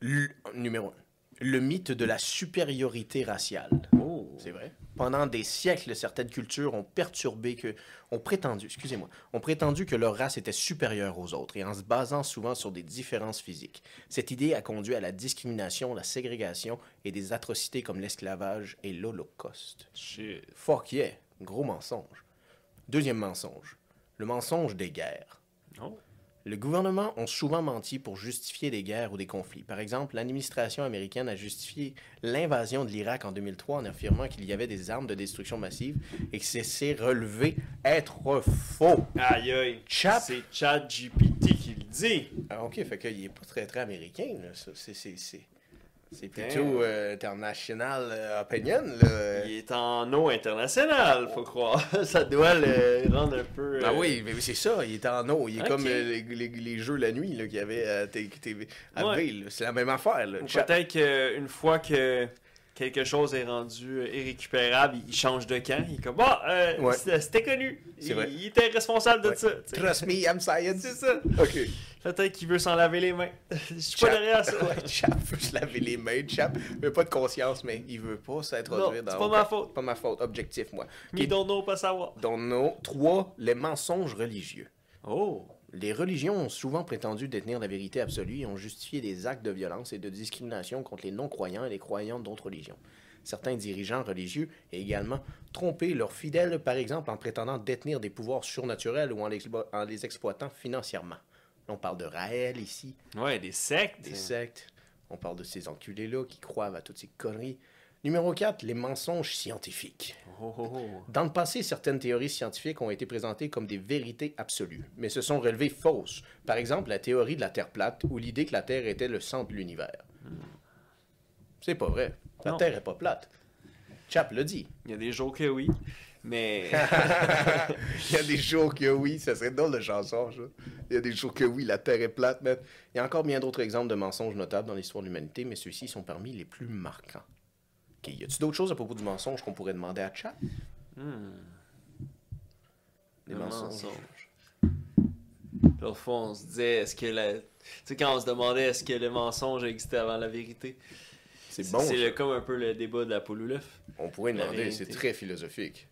Le- numéro 1. Le mythe de la supériorité raciale. Oh. C'est vrai. Pendant des siècles, certaines cultures ont perturbé que, ont prétendu, excusez-moi, ont prétendu que leur race était supérieure aux autres et en se basant souvent sur des différences physiques. Cette idée a conduit à la discrimination, la ségrégation et des atrocités comme l'esclavage et l'Holocauste. Shit. Fuck yeah, gros mensonge. Deuxième mensonge, le mensonge des guerres. Oh. Le gouvernement ont souvent menti pour justifier des guerres ou des conflits. Par exemple, l'administration américaine a justifié l'invasion de l'Irak en 2003 en affirmant qu'il y avait des armes de destruction massive et que c'est relevé être faux. Aïe aïe. Chap. C'est Chad GPT qui le dit. Ah, ok, fait qu'il est pas très très américain, là. ça. C'est, c'est, c'est, c'est plutôt euh, international euh, opinion, là. Il est en eau internationale, faut croire. Ça doit le rendre un peu. Ah euh, oui, mais c'est ça, il est en eau. Il est comme euh, les, les- les jeux la nuit qu'il y avait à TV. à Ouais. V, là. C'est la même affaire. Peut-être qu'une fois que quelque chose est rendu euh, irrécupérable, il change de camp. Il est comme, euh, Ouais. c'était connu. Il, était responsable de Ouais. ça. Trust me, I'm science. C'est ça. Ok. Peut-être qu'il veut s'en laver les mains. Je suis pas derrière ça. Ouais, Chap veut se laver les mains. Chap veut pas de conscience, mais il veut pas s'introduire dans. c'est pas ma faute. Pas ma faute. Objectif, moi. Mais Ok. don't know, pas savoir. Dans nos trois, les mensonges religieux. Oh. Les religions ont souvent prétendu détenir la vérité absolue et ont justifié des actes de violence et de discrimination contre les non-croyants et les croyants d'autres religions. Certains dirigeants religieux ont également trompé leurs fidèles, par exemple en prétendant détenir des pouvoirs surnaturels ou en, l'explo- en les exploitant financièrement. On parle de Raël ici, Ouais, des sectes. des sectes. On parle de ces enculés-là qui croient à toutes ces conneries. Numéro 4, les mensonges scientifiques. Oh, oh, oh. Dans le passé, certaines théories scientifiques ont été présentées comme des vérités absolues, mais se sont révélées fausses. Par exemple, la théorie de la Terre plate ou l'idée que la Terre était le centre de l'univers. C'est pas vrai. La Non. Terre est pas plate. Chap l'a dit. Il y a des jours que oui. Mais. Il y a des jours que oui, ça serait drôle de chanson, ça. Il y a des jours que oui, la Terre est plate, mais il y a encore bien d'autres exemples de mensonges notables dans l'histoire de l'humanité, mais ceux-ci sont parmi les plus marquants. Ok, y a-t-il d'autres choses à propos du mensonge qu'on pourrait demander à Chap Hmm. Des Le mensonges. mensonge. L'autre fois, on se disait, est-ce que la... Tu sais, quand on se demandait est-ce que le mensonge existait avant la vérité, C'est bon. c'est comme un peu le débat de la poule ou l'œuf. On pourrait demander, c'est très philosophique.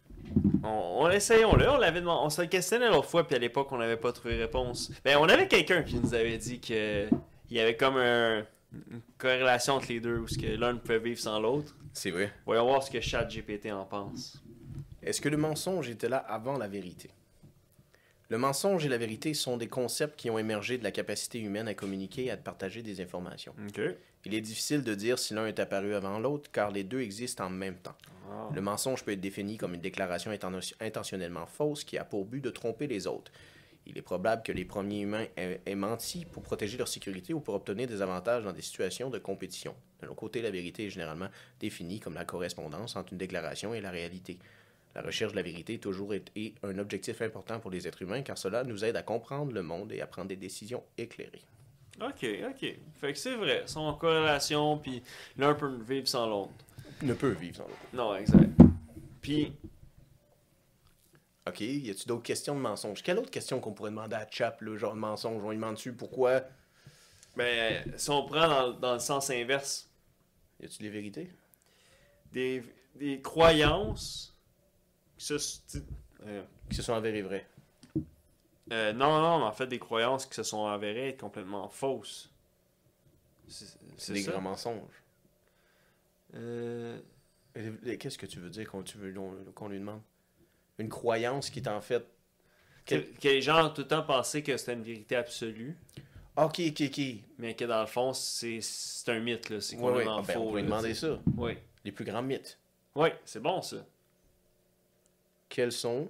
On, on essayons-le, on l'avait demandé, on se questionnait l'autre fois, puis à l'époque, on n'avait pas trouvé réponse. Ben, on avait quelqu'un qui nous avait dit que il y avait comme un- une corrélation entre les deux, où l'un ne peut vivre sans l'autre. C'est vrai. Voyons voir ce que ChatGPT en pense. Est-ce que le mensonge était là avant la vérité? Le mensonge et la vérité sont des concepts qui ont émergé de la capacité humaine à communiquer et à partager des informations. Il est difficile de dire si l'un est apparu avant l'autre, car les deux existent en même temps. Ah. Le mensonge peut être défini comme une déclaration inten- intentionnellement fausse qui a pour but de tromper les autres. Il est probable que les premiers humains aient, aient menti pour protéger leur sécurité ou pour obtenir des avantages dans des situations de compétition. De l'autre côté, la vérité est généralement définie comme la correspondance entre une déclaration et la réalité. La recherche de la vérité a toujours été un objectif important pour les êtres humains car cela nous aide à comprendre le monde et à prendre des décisions éclairées. Ok, ok. Fait que c'est vrai, ils sont en corrélation, puis l'un peut vivre sans l'autre. Ne peut vivre sans l'autre. Non, exact. Puis, Ok, y a-tu d'autres questions de mensonges? Quelle autre question qu'on pourrait demander à Chap, le genre de mensonge? On lui demande dessus pourquoi? ben, si on prend dans, dans le sens inverse, Y a-tu des vérités? des, des croyances qui se. euh, Qui se sont avérées vraies. euh, non, non, mais en fait, des croyances qui se sont avérées être complètement fausses. C'est des ça? grands mensonges. Euh, Qu'est-ce que tu veux dire qu'on tu veux- qu'on- qu'on lui demande? Une croyance qui est en fait. que, que les gens ont tout le temps pensé que c'était une vérité absolue, Ok, ok, ok. mais que dans le fond, c'est c'est un mythe, là. C'est Ouais, ouais. complètement Ah, ben, faux. on pourrait là, demander ça. Oui. Les plus grands mythes. Oui, c'est bon, ça. Quels sont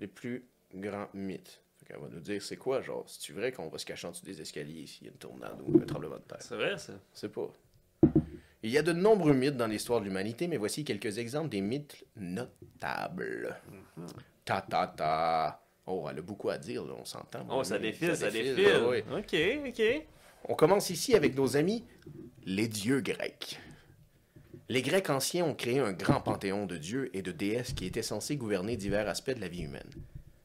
les plus grands mythes? Fait qu'elle va nous dire c'est quoi, genre, c'est vrai qu'on va se cacher en dessous des escaliers s'il y a une tornade ou un tremblement de terre? C'est vrai, ça. C'est pas. Il y a de nombreux mythes dans l'histoire de l'humanité, mais voici quelques exemples des mythes notables. Ta ta ta. Oh, elle a beaucoup à dire, là, on s'entend. Oh, ça défile, ça défile. Ok, ok. On commence ici avec nos amis, les dieux grecs. Les Grecs anciens ont créé un grand panthéon de dieux et de déesses qui étaient censés gouverner divers aspects de la vie humaine.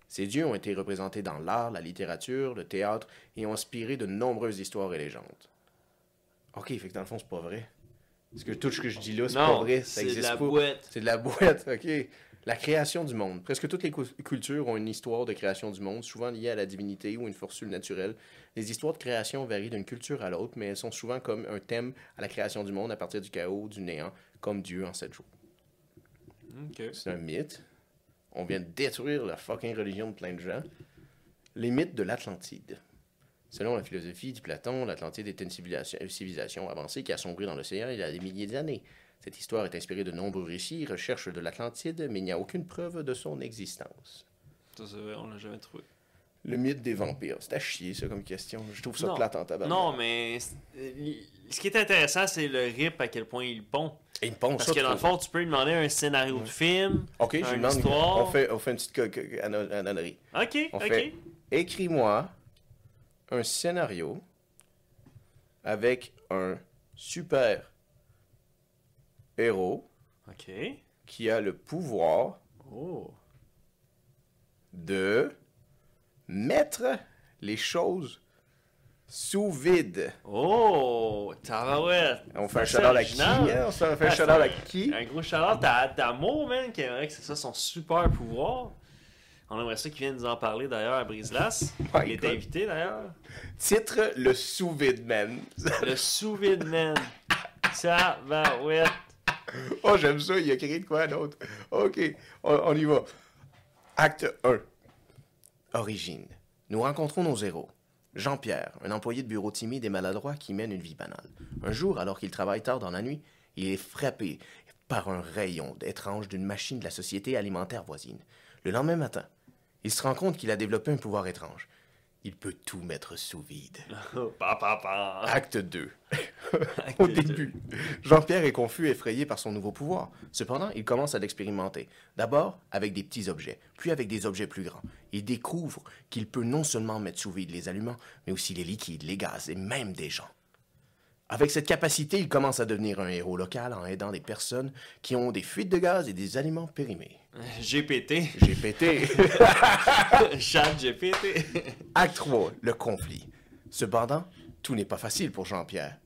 Ces dieux ont été représentés dans l'art, la littérature, le théâtre et ont inspiré de nombreuses histoires et légendes. Ok, fait que dans le fond, c'est pas vrai. Parce que tout ce que je dis là, c'est pas vrai, ça c'est de la pas. boîte. C'est de la boîte, ok. La création du monde. Presque toutes les cultures ont une histoire de création du monde, souvent liée à la divinité ou une force naturelle. Les histoires de création varient d'une culture à l'autre, mais elles sont souvent comme un thème à la création du monde à partir du chaos, du néant, comme Dieu en sept jours. C'est un mythe. On vient de détruire la fucking religion de plein de gens. Les mythes de l'Atlantide. Selon la philosophie de Platon, l'Atlantide était une civilisation, une civilisation avancée qui a sombré dans l'océan il y a des milliers d'années. Cette histoire est inspirée de nombreux récits et recherches de l'Atlantide, mais il n'y a aucune preuve de son existence. Ça, c'est vrai, on l'a jamais trouvé. Le mythe des vampires. C'est à chier, ça, comme question. Je trouve ça Non. plate en tabac. Non, mais euh, ce qui est intéressant, c'est le rip à quel point il pond. Et une ponce, Parce ça, que dans le fond, tu peux lui demander un scénario de film. Ok, je une lui demande. histoire. On fait, on fait une petite anonnerie. Ok, On ok. Écris-moi un scénario avec un super héros qui a le pouvoir Oh. de mettre les choses sous vide. Oh, tabarouette. On fait un C'est shout à qui hein? On fait un shout c'est à qui? Un gros shout-out à Damo, man, qui aimerait que c'est ça son super pouvoir. On aimerait ça qu'il vienne nous en parler d'ailleurs à Brise-Las. My Il est invité d'ailleurs. Titre Le sous-vide man. Le sous-vide man. Tabarouette. oh, j'aime ça, il a créé de quoi d'autre. Ok, on, on y va. Acte 1. Origine. Nous rencontrons nos héros. Jean-Pierre, un employé de bureau timide et maladroit qui mène une vie banale. Un jour, alors qu'il travaille tard dans la nuit, il est frappé par un rayon étrange d'une machine de la société alimentaire voisine. Le lendemain matin, il se rend compte qu'il a développé un pouvoir étrange. Il peut tout mettre sous vide. Pa, pa, pa. Acte 2. Au début, Jean-Pierre est confus et effrayé par son nouveau pouvoir. Cependant, il commence à l'expérimenter. D'abord avec des petits objets, puis avec des objets plus grands. Il découvre qu'il peut non seulement mettre sous vide les aliments, mais aussi les liquides, les gaz et même des gens. Avec cette capacité, il commence à devenir un héros local en aidant des personnes qui ont des fuites de gaz et des aliments périmés. GPT. Pété. Chat GPT. Acte 3, le conflit. Cependant, tout n'est pas facile pour Jean-Pierre.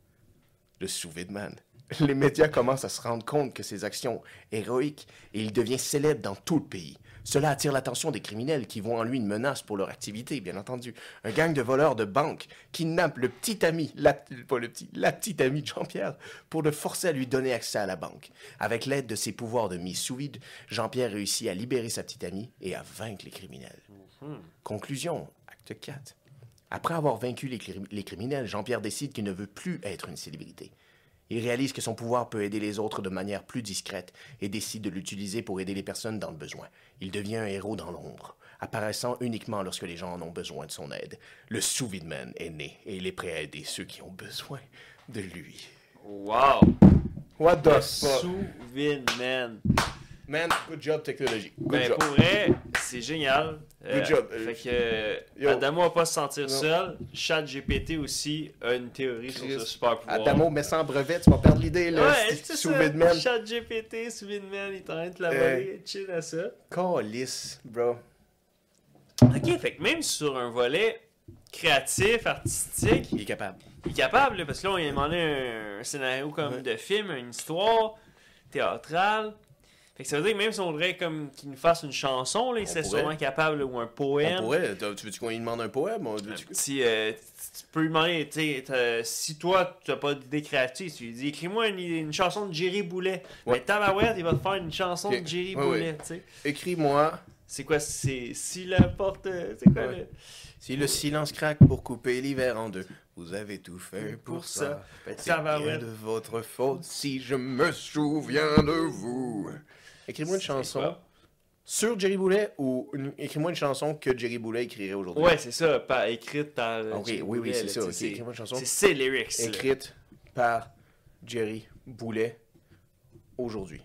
Le sous-vide man. Les médias commencent à se rendre compte que ses actions héroïques et il devient célèbre dans tout le pays. Cela attire l'attention des criminels qui voient en lui une menace pour leur activité, bien entendu. Un gang de voleurs de banque kidnappe le petit ami, la, pas le petit, la petite amie de Jean-Pierre pour le forcer à lui donner accès à la banque. Avec l'aide de ses pouvoirs de mise Jean-Pierre réussit à libérer sa petite amie et à vaincre les criminels. Conclusion, acte 4. Après avoir vaincu les, les criminels, Jean-Pierre décide qu'il ne veut plus être une célébrité. Il réalise que son pouvoir peut aider les autres de manière plus discrète et décide de l'utiliser pour aider les personnes dans le besoin. Il devient un héros dans l'ombre, apparaissant uniquement lorsque les gens en ont besoin de son aide. Le Souvidman est né et il est prêt à aider ceux qui ont besoin de lui. Wow! What the Souvin, man. Man, good job technologie. Good Ben, job. pour vrai, c'est génial. Good job. Fait que euh, Yo. Adamo va pas se sentir Non. seul. ChatGPT aussi a une théorie sur ce super pouvoir. Adamo, mais sans brevet, tu vas perdre l'idée, là. Ouais, c'est ça. Souvidman. ChatGPT, Souvinman, il est en train de la Euh. voler. Chill à ça. Calice, bro. Ok, fait que même sur un volet créatif, artistique, Il est capable. il est capable, là, parce que là, on lui a demandé un, un scénario comme Ouais. de film, une histoire théâtrale. Fait que ça veut dire que même si on voudrait comme qu'il nous fasse une chanson, là, il serait pourrait. sûrement capable, ou un poème. On pourrait. Tu veux-tu qu'on lui demande un poème? Un petit, euh, tu peux lui demander, si toi, tu n'as pas d'idée créative, tu lui dis, écris-moi une, une chanson de Jerry Boulet. Ouais. Mais Tabarouette, il va te faire une chanson de Jerry Ouais, Boulet, ouais. tu sais. Écris-moi. C'est quoi, c'est si la porte, c'est quoi le... Si le silence craque pour couper l'hiver en deux, vous avez tout fait pour, Pour ça. ça. C'est bien de votre faute si je me souviens de vous. Écris-moi une chanson sur Jerry Boulet ou une- écris-moi une chanson que Jerry Boulet écrirait aujourd'hui. Ouais, c'est ça, pas écrite par. euh, Ok, Jerry oui, oui, c'est ça. tu ok. sais, c'est- Écris-moi une chanson C'est ses lyrics. là. écrite par Jerry Boulet aujourd'hui.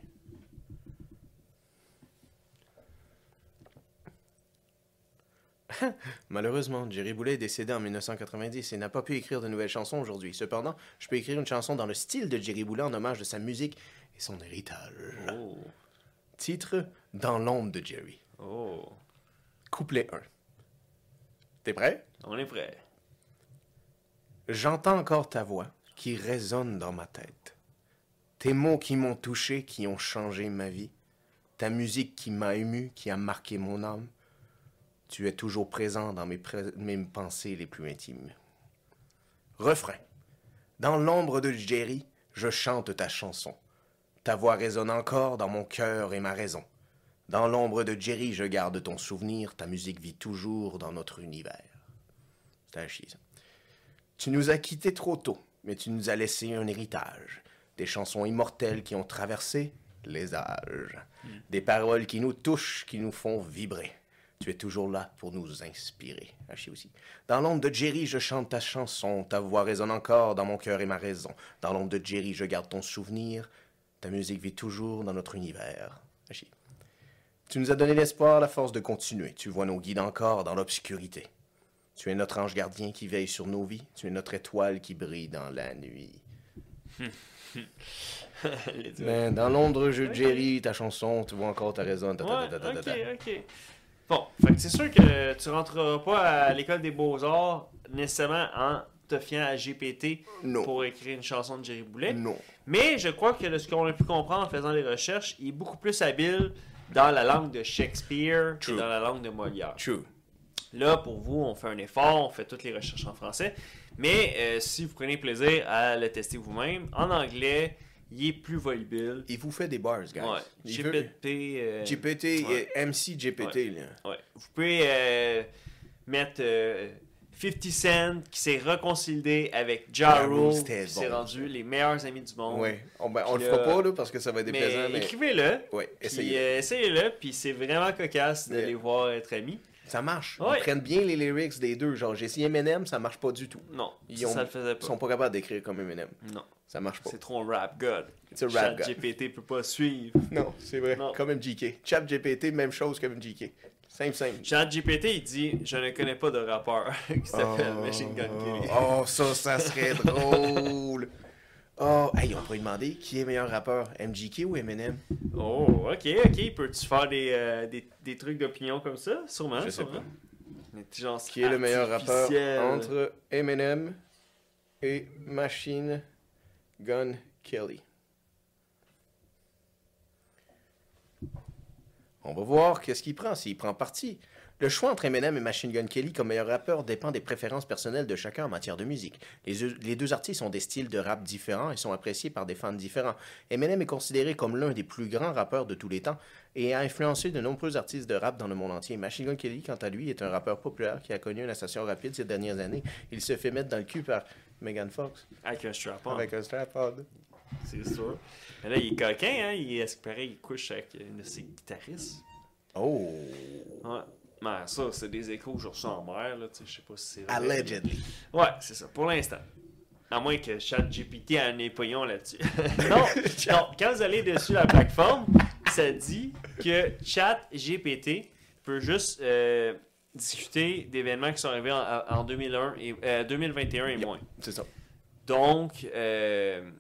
Malheureusement, Jerry Boulet est décédé en 1990 et n'a pas pu écrire de nouvelles chansons aujourd'hui. Cependant, je peux écrire une chanson dans le style de Jerry Boulet en hommage de sa musique et son héritage. Oh. Titre Dans l'ombre de Jerry. Oh. Couplet 1. T'es prêt? On est prêt. J'entends encore ta voix qui résonne dans ma tête. Tes mots qui m'ont touché, qui ont changé ma vie. Ta musique qui m'a ému, qui a marqué mon âme. Tu es toujours présent dans mes, pré- mes pensées les plus intimes. Refrain. Dans l'ombre de Jerry, je chante ta chanson. Ta voix résonne encore dans mon cœur et ma raison. Dans l'ombre de Jerry, je garde ton souvenir. Ta musique vit toujours dans notre univers. C'est un chier, ça. Tu nous as quittés trop tôt, mais tu nous as laissé un héritage. Des chansons immortelles qui ont traversé les âges. Des paroles qui nous touchent, qui nous font vibrer. Tu es toujours là pour nous inspirer. Chier aussi. Dans l'ombre de Jerry, je chante ta chanson. Ta voix résonne encore dans mon cœur et ma raison. Dans l'ombre de Jerry, je garde ton souvenir. Ta musique vit toujours dans notre univers. Tu nous as donné l'espoir, la force de continuer. Tu vois nos guides encore dans l'obscurité. Tu es notre ange gardien qui veille sur nos vies. Tu es notre étoile qui brille dans la nuit. Ben, dans l'ombre de Jerry, ta chanson, tu vois encore ta raison. ta, ta, ta, ok, ok. Bon, fait que c'est sûr que tu rentreras pas à l'école des beaux-arts nécessairement en te fiant à GPT Non. pour écrire une chanson de Jerry Boulet. Non. Mais je crois que ce qu'on a pu comprendre en faisant des recherches, il est beaucoup plus habile dans la langue de Shakespeare que dans la langue de Molière. True. Là, pour vous, on fait un effort, on fait toutes les recherches en français. Mais euh, si vous prenez plaisir à le tester vous-même, en anglais, il est plus volubile. Il vous fait des bars, guys. Ouais. GPT. euh, GPT ouais. MC GPT, là. Vous pouvez euh, mettre euh, 50 Cent qui s'est réconcilié avec Ja Ja Rule, qui s'est bon, rendu les meilleurs amis du monde. Ouais. On, ben, on le fera là- pas, là, parce que ça va être déplaisant, mais... écrivez-le. Puis essayez. euh, essayez-le, puis c'est vraiment cocasse de les voir être amis. Ça marche. Ouais. Ils prennent bien les lyrics des deux. Genre, j'ai essayé Eminem, ça marche pas du tout. Non, Ils ont- ça le faisait Ils pas. sont pas capables d'écrire comme Eminem. Non, Ça marche pas. c'est trop un rap god. C'est rap god. GPT peut pas suivre. Non, c'est vrai. Non. Comme MGK. Chat GPT, même chose que MGK. Simple, simple. GPT, il dit Je ne connais pas de rappeur qui s'appelle Oh, Machine Gun Kelly. Oh, ça, ça serait drôle. Oh, hey, on pourrait demander qui est meilleur rappeur, MGK ou Eminem? Oh, ok, ok. Peux-tu faire des, euh, des, des trucs d'opinion comme ça? Sûrement. Je sais sûrement. pas. Qui est le meilleur rappeur entre Eminem et Machine Gun Kelly? On va voir qu'est-ce qu'il prend, s'il prend parti. Le choix entre Eminem et Machine Gun Kelly comme meilleur rappeur dépend des préférences personnelles de chacun en matière de musique. Les, deux- les deux artistes ont des styles de rap différents et sont appréciés par des fans différents. Eminem est considéré comme l'un des plus grands rappeurs de tous les temps et a influencé de nombreux artistes de rap dans le monde entier. Machine Gun Kelly, quant à lui, est un rappeur populaire qui a connu une ascension rapide ces dernières années. Il se fait mettre dans le cul par Megan Fox Avec un strap-on. avec un strap-on. C'est sûr. Mais là, il est coquin, hein. Il est pareil, il couche avec une de ses guitaristes. Oh! Ouais. Mais ça, c'est des échos que je reçois en mer, là. Tu sais, je sais pas si c'est vrai. Allegedly. Ouais, c'est ça, pour l'instant. À moins que ChatGPT a un épouillon là-dessus. non, non, quand vous allez dessus la plateforme, ça dit que ChatGPT peut juste euh, discuter d'événements qui sont arrivés en, en 2001 et, euh, 2021 et Yep. moins. C'est ça. Donc, euh,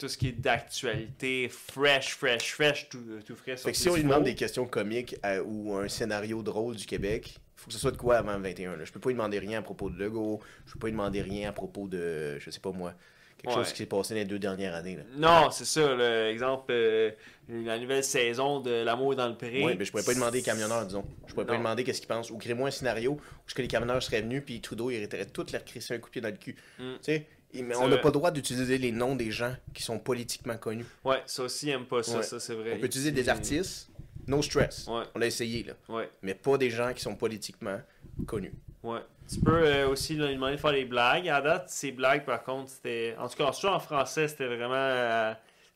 tout ce qui est d'actualité, fresh, fresh, fresh, tout, tout frais. Fait que si on lui demande des questions comiques euh, ou un scénario drôle du Québec, faut que ce soit de quoi avant le 21. Là. Je peux pas lui demander rien à propos de Legault, je peux pas lui demander rien à propos de, je sais pas moi, quelque Ouais. chose qui s'est passé les deux dernières années. Là. Non, c'est ça, l'exemple, euh, la nouvelle saison de L'amour dans le pré. Oui, mais je pourrais pas lui demander les camionneurs, disons. Je pourrais pas Non. lui demander qu'est-ce qu'ils pensent. Ou crée-moi un scénario où ce que les camionneurs seraient venus, puis Trudeau, il arrêterait toutes leur crisser un coup de pied dans le cul. Mm. Tu sais, il- mais on n'a pas le droit d'utiliser les noms des gens qui sont politiquement connus. Ouais, ça aussi, il aime pas ça, Ouais. ça c'est vrai. On peut utiliser des artistes, no stress. Ouais. On l'a essayé, là. Ouais, Mais pas des gens qui sont politiquement connus. ouais. Tu peux euh, aussi lui demander de faire des blagues. À date, ces blagues, par contre, c'était. En tout cas, surtout en français, c'était vraiment euh,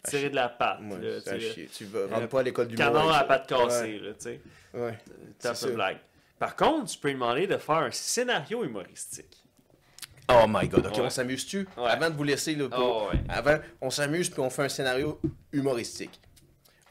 tiré de la patte. Moi, là, tu chier. Tu vas euh, rentres pas à l'école du monde à avec patte cassée, là, tu sais. Ouais. ouais. Tape C'est de blague. Par contre, tu peux lui demander de faire un scénario humoristique. Oh my god, ok, Ouais. on s'amuse-tu? Ouais. Avant de vous laisser, là, pour- Oh, ouais. avant, on s'amuse puis on fait un scénario humoristique.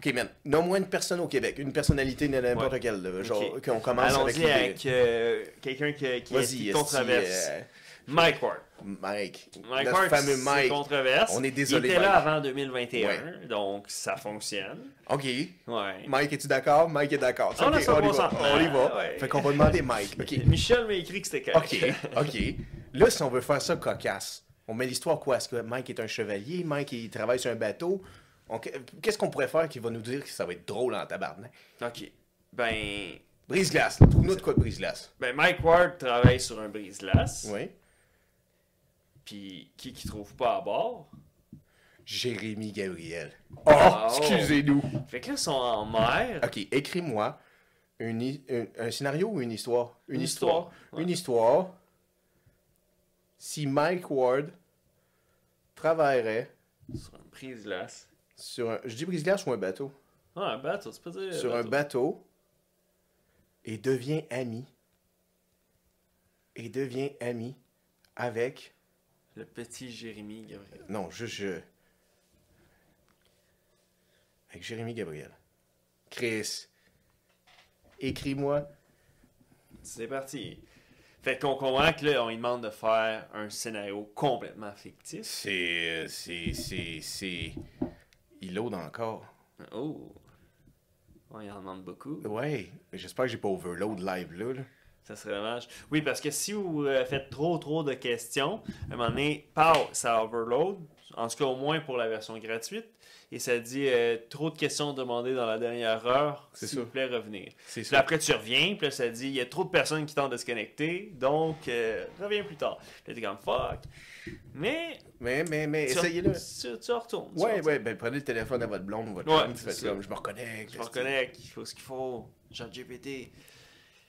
Ok, man, nomme-moi une personne au Québec, une personnalité n'importe quelle, genre, Ok. qu'on commence avec Allons-y l'idée. avec euh, quelqu'un qui, qui est controverse. esti, Mike Ward. euh, Mike. Mike Ward, fameux Mike. controverse. On est désolé, Il était là avant 2021, donc ça fonctionne. Ok. Ouais. Mike, es-tu d'accord? Mike est d'accord. On a Ok, on y va. 100%. On y va. Ouais. Fait qu'on va demander Mike. Ok. Michel m'a écrit que c'était correct. Ok, ok. Là, si on veut faire ça cocasse, on met l'histoire quoi? Est-ce que Mike est un chevalier? Mike, il travaille sur un bateau? On- Qu'est-ce qu'on pourrait faire qui va nous dire que ça va être drôle en tabarnak? Ok. Ben, Brise-glace. Trouve-nous de quoi de brise-glace. ben, Mike Ward travaille sur un brise-glace. Oui. Puis qui qui trouve pas à bord? Jérémy Gabriel. Oh, Oh. excusez-nous. Fait que là, ils sont en mer. Ok, écris-moi une un, un scénario ou une histoire? Une, Une histoire. histoire, ouais. Une histoire. Si Mike Ward travaillerait Sur un brise-glace. sur un. Je dis brise-glace ou un bateau? Ah, un bateau, c'est pas dire. sur un bateau et devient ami et devient ami avec Le petit Jérémy Gabriel. non juste je avec Jérémy Gabriel Chris écris-moi C'est parti. Fait qu'on comprend que là, on lui demande de faire un scénario complètement fictif. c'est c'est c'est c'est il load encore Oh. Ouais, il en demande beaucoup. ouais j'espère que j'ai pas overload live là, là. Ça serait dommage. Oui, parce que si vous euh, faites trop trop de questions, à un moment donné, pow, ça overload. En tout cas, au moins pour la version gratuite. Et ça dit euh, trop de questions demandées dans la dernière heure. S'il vous plaît, revenir. Puis là, après, tu reviens, puis là, ça dit il y a trop de personnes qui tentent de se connecter, donc euh, reviens plus tard. Là, t'es comme fuck. Mais. mais mais mais essayez-le Tu, tu retournes. tu ouais retournes. ouais ben prenez le téléphone à votre blonde votre Ouais, tu fais comme je me reconnecte Je me reconnecte, il faut ce qu'il faut. Jean GPT.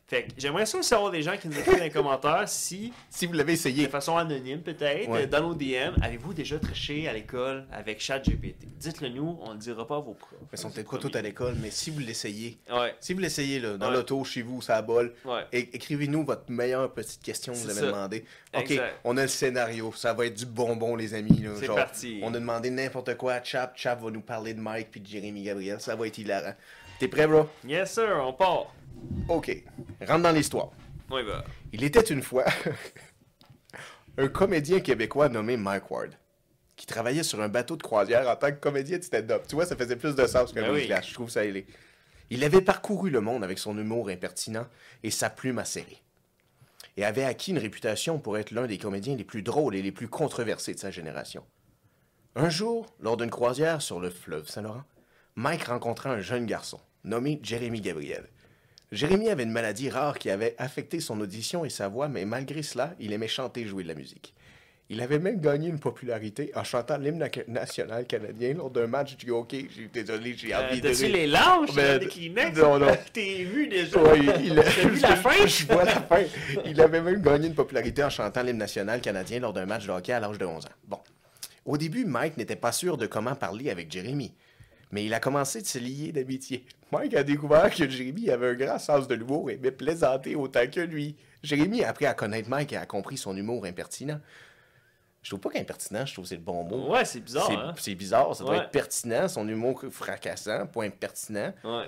Fait que j'aimerais ça aussi avoir des gens qui nous écrivent dans les commentaires si, si vous l'avez de essayé façon anonyme peut-être, Ouais. dans nos DM, avez-vous déjà triché à l'école avec ChatGPT? Dites-le nous, on ne le dira pas à vos profs. Ils sont C'est peut-être pas tous à l'école, mais si vous l'essayez, Ouais, si vous l'essayez là, dans Ouais. l'auto, chez vous, ça bol, ouais. é- écrivez-nous votre meilleure petite question que vous avez ça. demandé. Ok, Exact. on a le scénario, ça va être du bonbon, les amis. Là, C'est genre, parti. On a demandé n'importe quoi à Chap, Chap va nous parler de Mike puis de Jérémy Gabriel, ça va être hilarant. T'es prêt, bro? Yes sir, on part. Ok, rentre dans l'histoire. Va. Il était une fois un comédien québécois nommé Mike Ward qui travaillait sur un bateau de croisière en tant que comédien de stand-up. Tu vois, ça faisait plus de sens qu'un Ben oui. Je trouve ça ailé. Il avait parcouru le monde avec son humour impertinent et sa plume acérée. Et avait acquis une réputation pour être l'un des comédiens les plus drôles et les plus controversés de sa génération. Un jour, lors d'une croisière sur le fleuve Saint-Laurent, Mike rencontra un jeune garçon, nommé Jérémy Gabriel. Jérémy avait une maladie rare qui avait affecté son audition et sa voix, mais malgré cela, il aimait chanter et jouer de la musique. Il avait même gagné une popularité en chantant l'hymne na- national canadien lors d'un match du hockey. J'ai- Désolé, j'ai Euh, envie de T'as-tu les euh, des Kleenex? non, non. T'es vu déjà? Ouais, il T'as vu la fin? Je vois la fin. Il avait même gagné une popularité en chantant l'hymne national canadien lors d'un match de hockey à l'âge de 11 ans. Bon. Au début, Mike n'était pas sûr de comment parler avec Jérémy. Mais il a commencé de se lier d'amitié. Mike a découvert que Jérémy avait un grand sens de l'humour et aimait plaisanter autant que lui. Jérémy a appris à connaître Mike et a compris son humour impertinent. Je trouve pas qu'impertinent, je trouve que c'est le bon mot. Ouais, c'est bizarre, C'est- hein? Bizarre, ça doit être pertinent, son humour fracassant, point pertinent Ouais.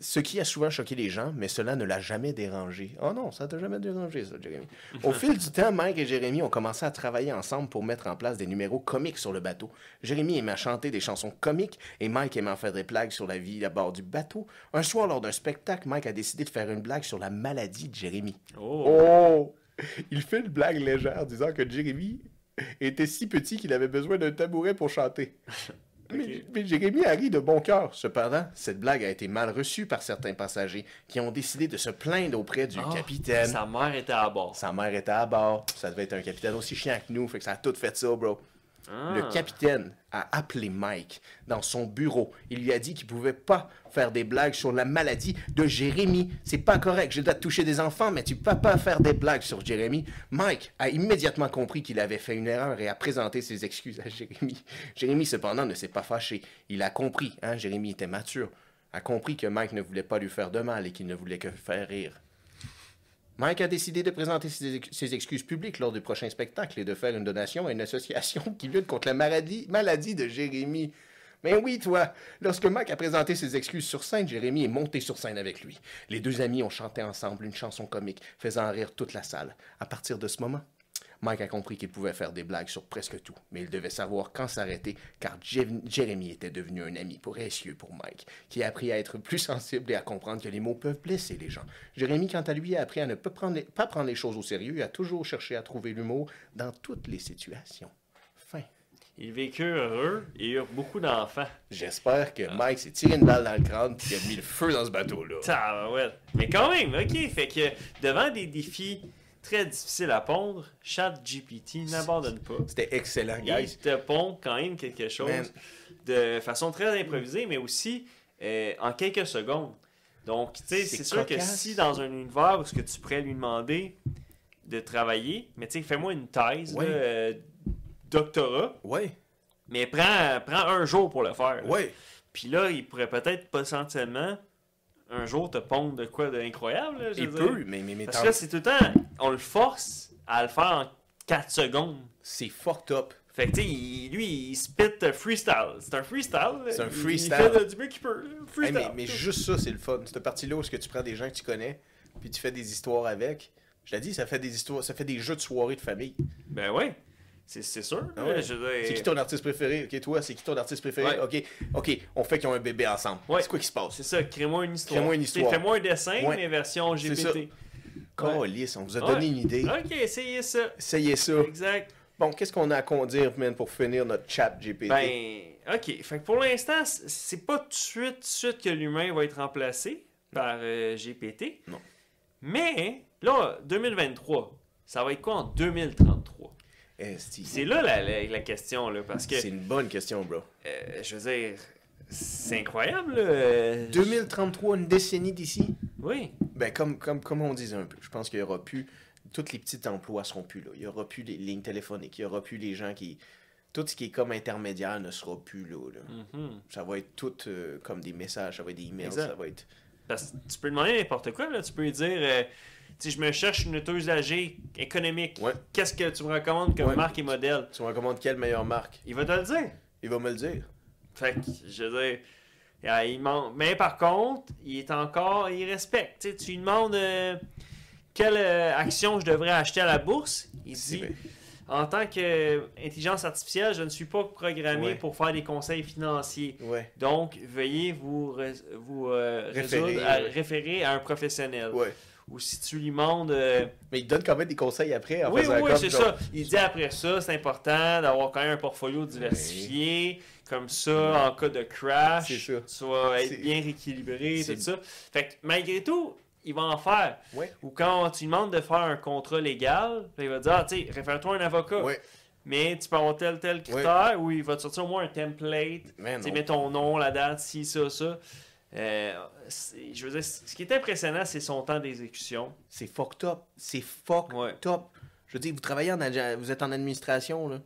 Ce qui a souvent choqué les gens, mais cela ne l'a jamais dérangé. Oh non, ça t'a jamais dérangé, ça, Jérémy. Au fil du temps, Mike et Jérémy ont commencé à travailler ensemble pour mettre en place des numéros comiques sur le bateau. Jérémy aimait chanter des chansons comiques et Mike aimait en faire des blagues sur la vie à bord du bateau. Un soir, lors d'un spectacle, Mike a décidé de faire une blague sur la maladie de Jérémy. Oh. Oh! Il fait une blague légère disant que Jérémy était si petit qu'il avait besoin d'un tabouret pour chanter. Mais, mais Jérémy a ri de bon cœur. Cependant, cette blague a été mal reçue par certains passagers qui ont décidé de se plaindre auprès du Ah, capitaine. Sa mère était à bord. Sa mère était à bord. Ça devait être un capitaine aussi chiant que nous, fait que ça a tout fait ça, bro. Ah. Le capitaine a appelé Mike dans son bureau. Il lui a dit qu'il pouvait pas faire des blagues sur la maladie de Jérémy. C'est pas correct. J'ai le droit de toucher des enfants, mais tu peux pas faire des blagues sur Jérémy. Mike a immédiatement compris qu'il avait fait une erreur et a présenté ses excuses à Jérémy. Jérémy, cependant, ne s'est pas fâché. Il a compris, hein, Jérémy était mature, a compris que Mike ne voulait pas lui faire de mal et qu'il ne voulait que faire rire. Mike a décidé de présenter ses, ex- ses excuses publiques lors du prochain spectacle et de faire une donation à une association qui lutte contre la maladie, maladie de Jérémy. Mais oui, toi, lorsque Mike a présenté ses excuses sur scène, Jérémy est monté sur scène avec lui. Les deux amis ont chanté ensemble une chanson comique, faisant rire toute la salle. À partir de ce moment, Mike a compris qu'il pouvait faire des blagues sur presque tout, mais il devait savoir quand s'arrêter, car Jérémy était devenu un ami précieux pour Mike, qui a appris à être plus sensible et à comprendre que les mots peuvent blesser les gens. Jérémy, quant à lui, a appris à ne pas prendre les, pas prendre les choses au sérieux et a toujours cherché à trouver l'humour dans toutes les situations. Fin. Ils vécurent heureux et eurent beaucoup d'enfants. J'espère que Mike s'est tiré une balle dans le crâne et a mis le feu dans ce bateau-là. ouais. Mais quand même, ok. Fait que devant des défis très difficiles à pondre, ChatGPT n'abandonne pas. C'était excellent, Il guys. te pond quand même quelque chose Man. de façon très improvisée, mais aussi euh, en quelques secondes. Donc, tu sais, C'est sûr que si dans un univers où ce que tu pourrais lui demander de travailler, mais tu sais, fais-moi une thèse, Ouais. là, euh, doctorat, Ouais, mais prends, prends un jour pour le faire. ouais. Puis là, il pourrait peut-être potentiellement un jour te pondre de quoi d'incroyable. là, je Il peut, mais, mais, mais Parce que c'est tout le temps, on le force à le faire en 4 secondes. c'est fucked up. Fait que, tu sais, lui, il spit freestyle. C'est un freestyle. C'est un freestyle. Il fait du mieux qu'il peut. Hey, Freestyle. mais, mais juste ça, c'est le fun. Cette partie-là où est-ce que tu prends des gens que tu connais, puis tu fais des histoires avec. Je l'ai dit, ça fait des histoires, ça fait des jeux de soirée de famille. Ben ouais. C'est sûr. Ah ouais. C'est qui ton artiste préféré? Ok, toi, c'est qui ton artiste préféré? Ouais. Ok, ok, on fait qu'ils ont un bébé ensemble. Ouais. C'est quoi qui se passe? C'est ça, crée-moi une histoire. Crée-moi une histoire. Fais-moi un dessin, mais version C'est ça. GPT. Calice, on vous a donné une idée. Ok, essayez ça. Essayez ça. Exact. Bon, qu'est-ce qu'on a à conduire, man, pour finir notre chat GPT? Ben, ok. Fait que pour l'instant, c'est pas tout de suite, tout de suite que l'humain va être remplacé par euh, GPT. Non. Mais, là, 2023, ça va être quoi en 2033? C'est là la, la- la question, là, parce que, C'est une bonne question, bro. euh, je veux dire, c'est incroyable, là. euh, 2033, une décennie d'ici? Oui. Ben, comme, comme, comme on disait un peu, je pense qu'il y aura plus. Tous les petits emplois seront plus là. Il y aura plus les lignes téléphoniques. Il y aura plus les gens qui. Tout ce qui est comme intermédiaire ne sera plus là. là. Mhm. Ça va être tout euh, comme des messages, ça va être des emails, Exact. ça va être. Parce que tu peux demander n'importe quoi, là. Tu peux dire, euh, si je me cherche une auto usagée économique, Ouais. qu'est-ce que tu me recommandes comme Ouais. marque et modèle? Tu me recommandes quelle meilleure marque? Il va te le dire. Il va me le dire. Fait que, je veux dire, euh, il man- mais par contre, il est encore, il respecte. Tu lui demandes euh, quelle euh, action je devrais acheter à la bourse? Il dit, en tant qu'intelligence artificielle, je ne suis pas programmé Ouais. pour faire des conseils financiers. Ouais. Donc, veuillez vous, vous euh, Référer, résoudre à- ouais. référer à un professionnel. Ou si tu lui demandes... euh, Mais il donne quand même des conseils après. En oui, oui, faisant oui, c'est ça. Il dit après ça, c'est important d'avoir quand même un portfolio diversifié, comme ça en cas de crash. Tu vas être bien rééquilibré, tout ça. Fait que malgré tout, il va en faire. Ouais. Ou quand tu lui demandes de faire un contrat légal, puis il va te dire, ah, tu sais, réfère-toi à un avocat. Ouais. Mais tu peux avoir tel, tel critère, ou il va te sortir au moins un template. Tu mets ton nom, la date, ci, ça, ça. Euh, je veux dire, ce qui est impressionnant, c'est son temps d'exécution. C'est fucked up. C'est fucked Ouais. up. Je veux dire, vous travaillez en vous êtes en administration, là.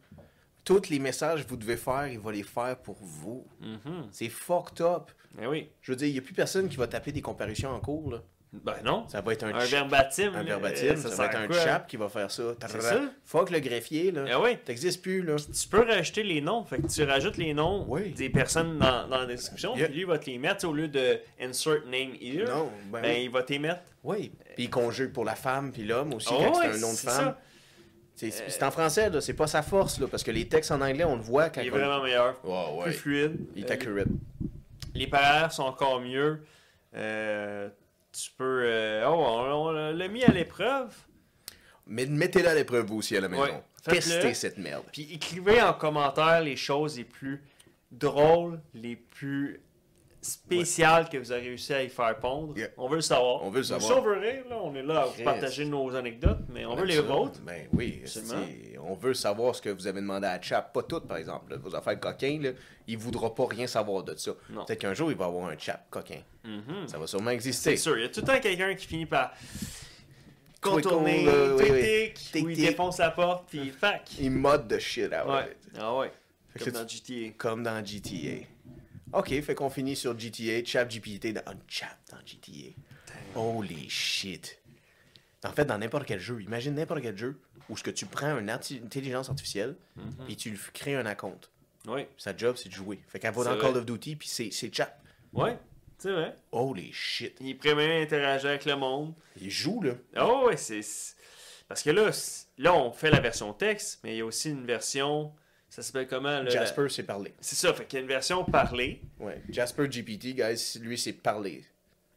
Tous les messages que vous devez faire, il va les faire pour vous. Mhm. C'est fucked up. Ben oui. Je veux dire, il n'y a plus personne qui va taper des comparutions en cours, là. Ben non. Ça va être un, Un verbatim. un verbatim, euh, ça, va être un chap qui va faire ça. C'est ça? Fuck le greffier, là. Ah oui. T'existes plus, là. Tu peux rajouter les noms. Fait que tu rajoutes les noms Oui. des personnes dans, dans la description. Puis lui, il va te les mettre au lieu de insert name here. Non, ben, Ben, oui. il va t'y mettre. Oui. Puis il conjugue pour la femme, puis l'homme aussi, Ah quand c'est un nom de femme. ça. C'est en français, là. C'est pas sa force, là. Parce que les textes en anglais, on le voit quand Il est on- vraiment meilleur. Ouais, Plus fluide. Il est Euh, accurate. les paragraphes sont encore mieux. Euh, tu peux. euh, oh, on, on l'a mis à l'épreuve. Mais mettez-le à l'épreuve vous aussi à la maison. Ouais. Testez cette merde. Puis écrivez en commentaire les choses les plus drôles, les plus spéciales que vous avez réussi à y faire pondre. Yeah. On veut le savoir. On veut le savoir. Veut rire, là, on est là à vous partager nos anecdotes, mais on veut les vôtres. Ben oui, on veut savoir ce que vous avez demandé à Chap. Pas toutes, par exemple. là. Vos affaires coquins, là, il voudra pas rien savoir de ça. Peut-être qu'un jour, il va avoir un Chap coquin. Mhm. Ça va sûrement exister. C'est sûr, il y a tout le temps quelqu'un qui finit par contourner, là, oui, oui. il défonce la porte, puis fac. Il mode de shit out Ouais. Ah ouais. Fait Comme dans GTA. Comme dans GTA. Ok, fait qu'on finit sur GTA, Chap GPT dans un Chap dans GTA. Holy shit. En fait, dans n'importe quel jeu, imagine n'importe quel jeu où ce que tu prends une arti- intelligence artificielle et tu lui crées un compte. Oui. Sa job, c'est de jouer. Fait qu'elle va dans vrai. Call of Duty puis c'est c'est Chap. Ouais, c'est vrai. Holy shit. Il est prêt même à interagir avec le monde. Il joue, là. Oh ouais, c'est. Parce que là, là, on fait la version texte, mais il y a aussi une version. Ça s'appelle comment là, Jasper, la- c'est parler. C'est ça, fait qu'il y a une version parlée. Ouais. Jasper GPT, guys, lui, c'est parler.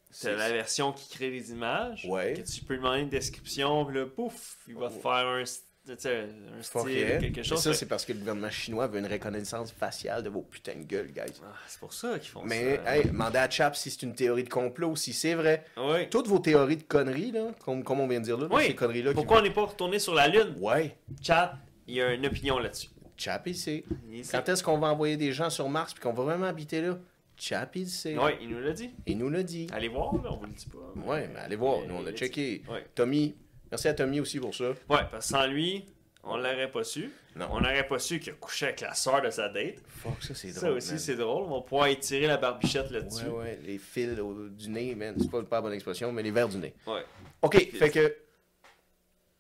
C'est la version qui crée les images. Ouais. Que tu peux lui demander une description, puis là, pouf, il va te faire un, un style, quelque Mais chose. ça, c'est parce que le gouvernement chinois veut une reconnaissance faciale de vos putains de gueules, guys. Ah, c'est pour ça qu'ils font Mais, ça. hey, demandez à Chap si c'est une théorie de complot, si c'est vrai. Oui. Toutes vos théories de conneries, là, comme, comme on vient de dire là, Oui. ces conneries-là. qui- Pourquoi on n'est pas retourné sur la Lune? Ouais. Chat, il y a une opinion là-dessus. Chap, il sait. Il sait. Quand est-ce qu'on va envoyer des gens sur Mars puis qu'on va vraiment habiter là? Chap, il sait. Oui, il nous l'a dit. Il nous l'a dit. Allez voir, là, on vous le dit pas. Ouais, mais allez voir, Mais nous on l'a checké. Ouais. Tommy, merci à Tommy aussi pour ça. Ouais, parce que sans lui, on l'aurait pas su. Non. On n'aurait pas su qu'il a couché avec la soeur de sa date. Fuck, ça c'est Ça drôle. aussi, man. c'est drôle. On va pouvoir étirer la barbichette là-dessus. Ouais, ouais, les fils au- du nez, man. C'est pas, pas la bonne expression, mais les verres du nez. Ouais. Ok, fait que.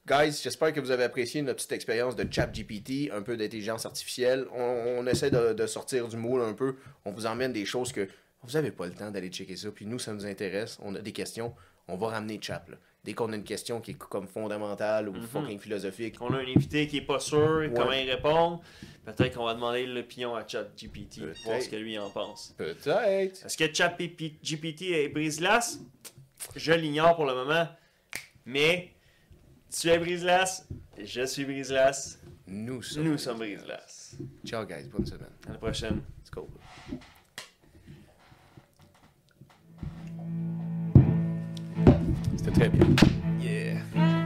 Guys, j'espère que vous avez apprécié notre petite expérience de ChatGPT, un peu d'intelligence artificielle. On, on essaie de, de sortir du moule un peu. On vous emmène des choses que vous n'avez pas le temps d'aller checker ça. Puis nous, ça nous intéresse. On a des questions. On va ramener Chap. là. Dès qu'on a une question qui est comme fondamentale ou fucking philosophique, On a un invité qui est pas sûr comment il répond. Peut-être qu'on va demander l'opinion à ChatGPT pour voir ce que lui en pense. peut-être. Est-ce que ChatGPT est brise-glace? Je l'ignore pour le moment. Mais tu es brise-glace, je suis brise-glace, Nous sommes. nous sommes brise-glace. Ciao, guys. Bonne semaine. À la prochaine. Let's go. To tip. Yeah.